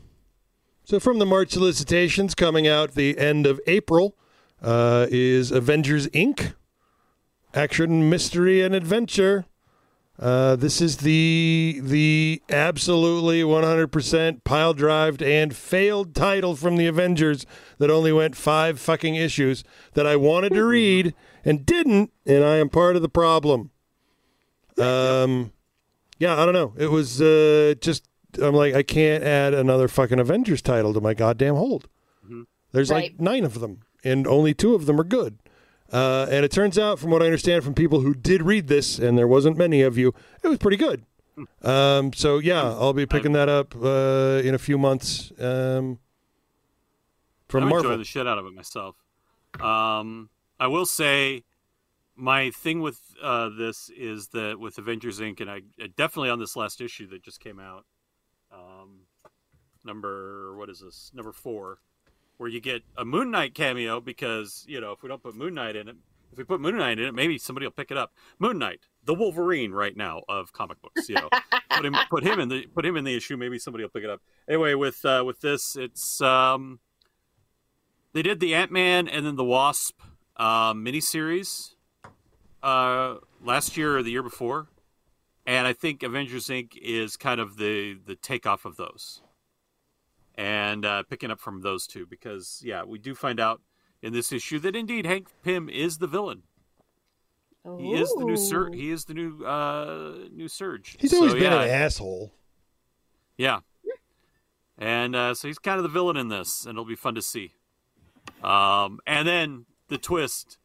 so from the March solicitations coming out the end of April uh, is Avengers Inc. Action, mystery, and adventure. Uh, this is the the absolutely 100% pile drived and failed title from the Avengers that only went five fucking issues that I wanted to read and didn't, and I am part of the problem. Um, yeah, I don't know. It was uh, just I'm like I can't add another fucking Avengers title to my goddamn hold. There's like nine of them, and only two of them are good. Uh, and it turns out, from what I understand from people who did read this, and there wasn't many of you, it was pretty good. Um, so yeah, I'll be picking that up uh, in a few months um, from I'm Marvel. the shit out of it myself. Um, I will say, my thing with uh, this is that with Avengers Inc. and I definitely on this last issue that just came out, um, number what is this? Number four, where you get a Moon Knight cameo because you know if we don't put Moon Knight in it, if we put Moon Knight in it, maybe somebody will pick it up. Moon Knight, the Wolverine right now of comic books. You know, put him put him in the put him in the issue. Maybe somebody will pick it up. Anyway, with uh, with this, it's um, they did the Ant Man and then the Wasp uh, miniseries uh, last year or the year before, and I think Avengers Inc. is kind of the the takeoff of those, and uh, picking up from those two because yeah, we do find out in this issue that indeed Hank Pym is the villain. He is the new Sur- He is the new uh, new Surge. He's always So, been yeah, an asshole. yeah. And uh, so he's kind of the villain in this, and it'll be fun to see. Um, and then the twist.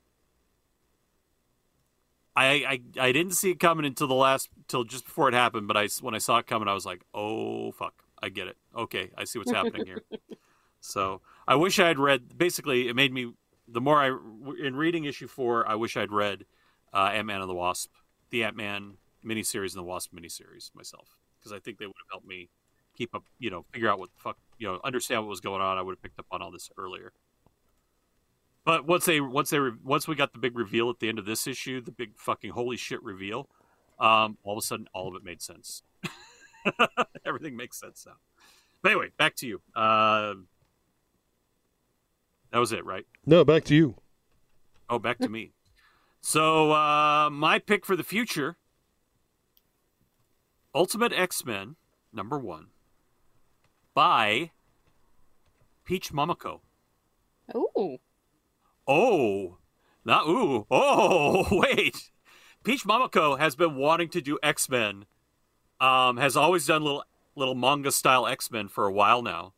I, I I didn't see it coming until the last till just before it happened, but I when I saw it coming, I was like, "Oh fuck, I get it. Okay, I see what's happening here." So I wish I had read. Basically, it made me the more I in reading issue four, I wish I'd read uh, Ant Man and the Wasp, the Ant Man miniseries and the Wasp miniseries myself, because I think they would have helped me keep up, you know, figure out what the fuck, you know, understand what was going on. I would have picked up on all this earlier. But once they once they once we got the big reveal at the end of this issue, the big fucking holy shit reveal, um, all of a sudden all of it made sense. Everything makes sense now. But anyway, back to you. Uh, that was it, right? No, back to you. Oh, back to me. So uh, my pick for the future: Ultimate X Men number one by Peach Momoko. Ooh. Oh, not ooh. Oh, wait. Peach Momoko has been wanting to do X Men. Um, has always done little little manga style X Men for a while now,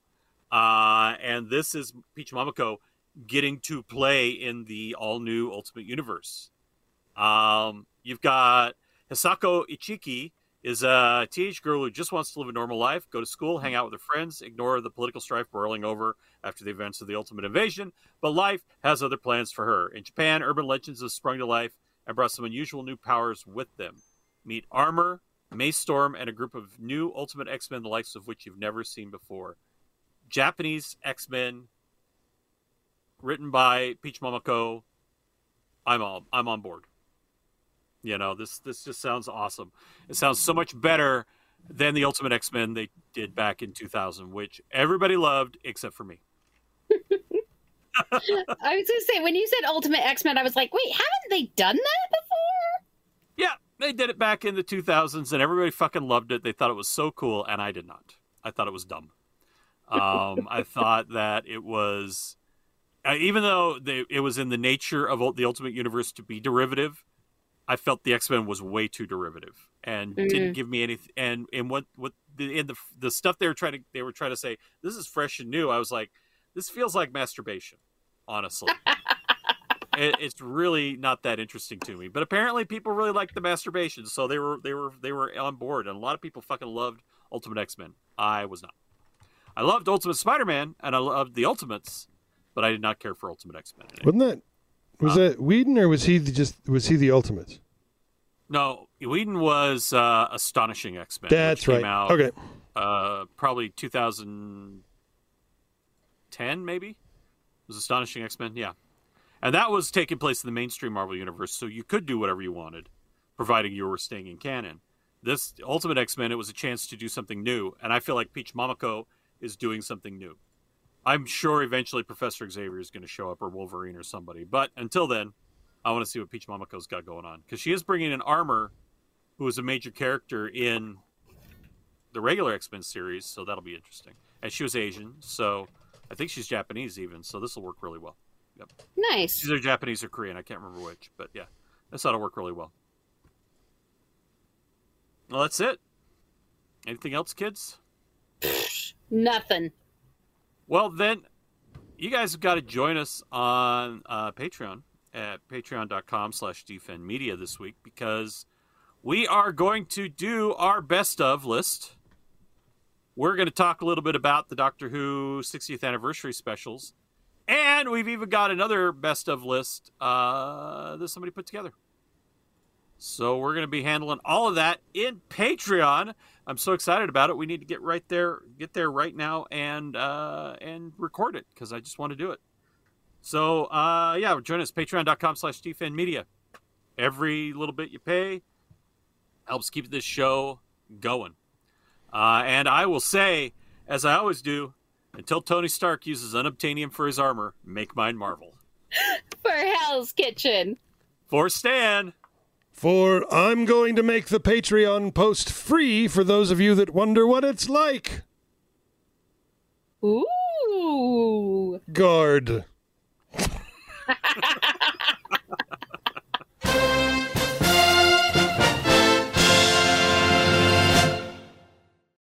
uh, and this is Peach Momoko getting to play in the all new Ultimate Universe. Um, you've got Hisako Ichiki is a teenage girl who just wants to live a normal life, go to school, hang out with her friends, ignore the political strife boiling over after the events of the Ultimate Invasion. But life has other plans for her. In Japan, urban legends have sprung to life and brought some unusual new powers with them. Meet Armor, Maystorm, and a group of new Ultimate X Men, the likes of which you've never seen before. Japanese X Men, written by Peach Momoko. I'm all, I'm on board. You know, this this just sounds awesome. It sounds so much better than the Ultimate X Men they did back in 2000, which everybody loved except for me. I was going to say, when you said Ultimate X Men, I was like, wait, haven't they done that before? Yeah, they did it back in the 2000s, and everybody fucking loved it. They thought it was so cool, and I did not. I thought it was dumb. Um, I thought that it was, uh, even though they, it was in the nature of the Ultimate Universe to be derivative, I felt the X Men was way too derivative and didn't Mhm. give me any. And and what what the in the the stuff they were trying to they were trying to say this is fresh and new. I was like, this feels like masturbation, honestly. it, it's really not that interesting to me. But apparently, people really liked the masturbation, so they were they were they were on board, and a lot of people fucking loved Ultimate X Men. I was not. I loved Ultimate Spider Man, and I loved the Ultimates, but I did not care for Ultimate X Men. Wasn't that was that Whedon or was he the, just was he the ultimate? No, Whedon was uh, Astonishing X Men. That's right. Out, Okay. Uh, probably 2010, maybe. It was Astonishing X Men, yeah. And that was taking place in the mainstream Marvel universe, so you could do whatever you wanted, providing you were staying in canon. This Ultimate X Men, it was a chance to do something new, and I feel like Peach Momoko is doing something new. I'm sure eventually Professor Xavier is going to show up, or Wolverine, or somebody. But until then, I want to see what Peach Momoko's got going on because she is bringing in Armor, who is a major character in the regular X Men series, so that'll be interesting. And she was Asian, so I think she's Japanese even, so this will work really well. Yep. Nice. Either Japanese or Korean. I can't remember which, but yeah, this ought to work really well. Well, that's it. Anything else, kids? Nothing. Well, then, you guys have got to join us on uh, Patreon at patreon.com slash defendmedia this week because we are going to do our best of list. We're going to talk a little bit about the Doctor Who 60th anniversary specials. And we've even got another best of list uh, that somebody put together. So we're going to be handling all of that in Patreon. I'm so excited about it. We need to get right there, get there right now, and uh, and record it because I just want to do it. So uh, yeah, join us Patreon.com/slash Defend Media. Every little bit you pay helps keep this show going. Uh, and I will say, as I always do, until Tony Stark uses unobtainium for his armor, make mine Marvel. for Hell's Kitchen. For Stan. For I'm going to make the Patreon post free for those of you that wonder what it's like. Ooh. Guard.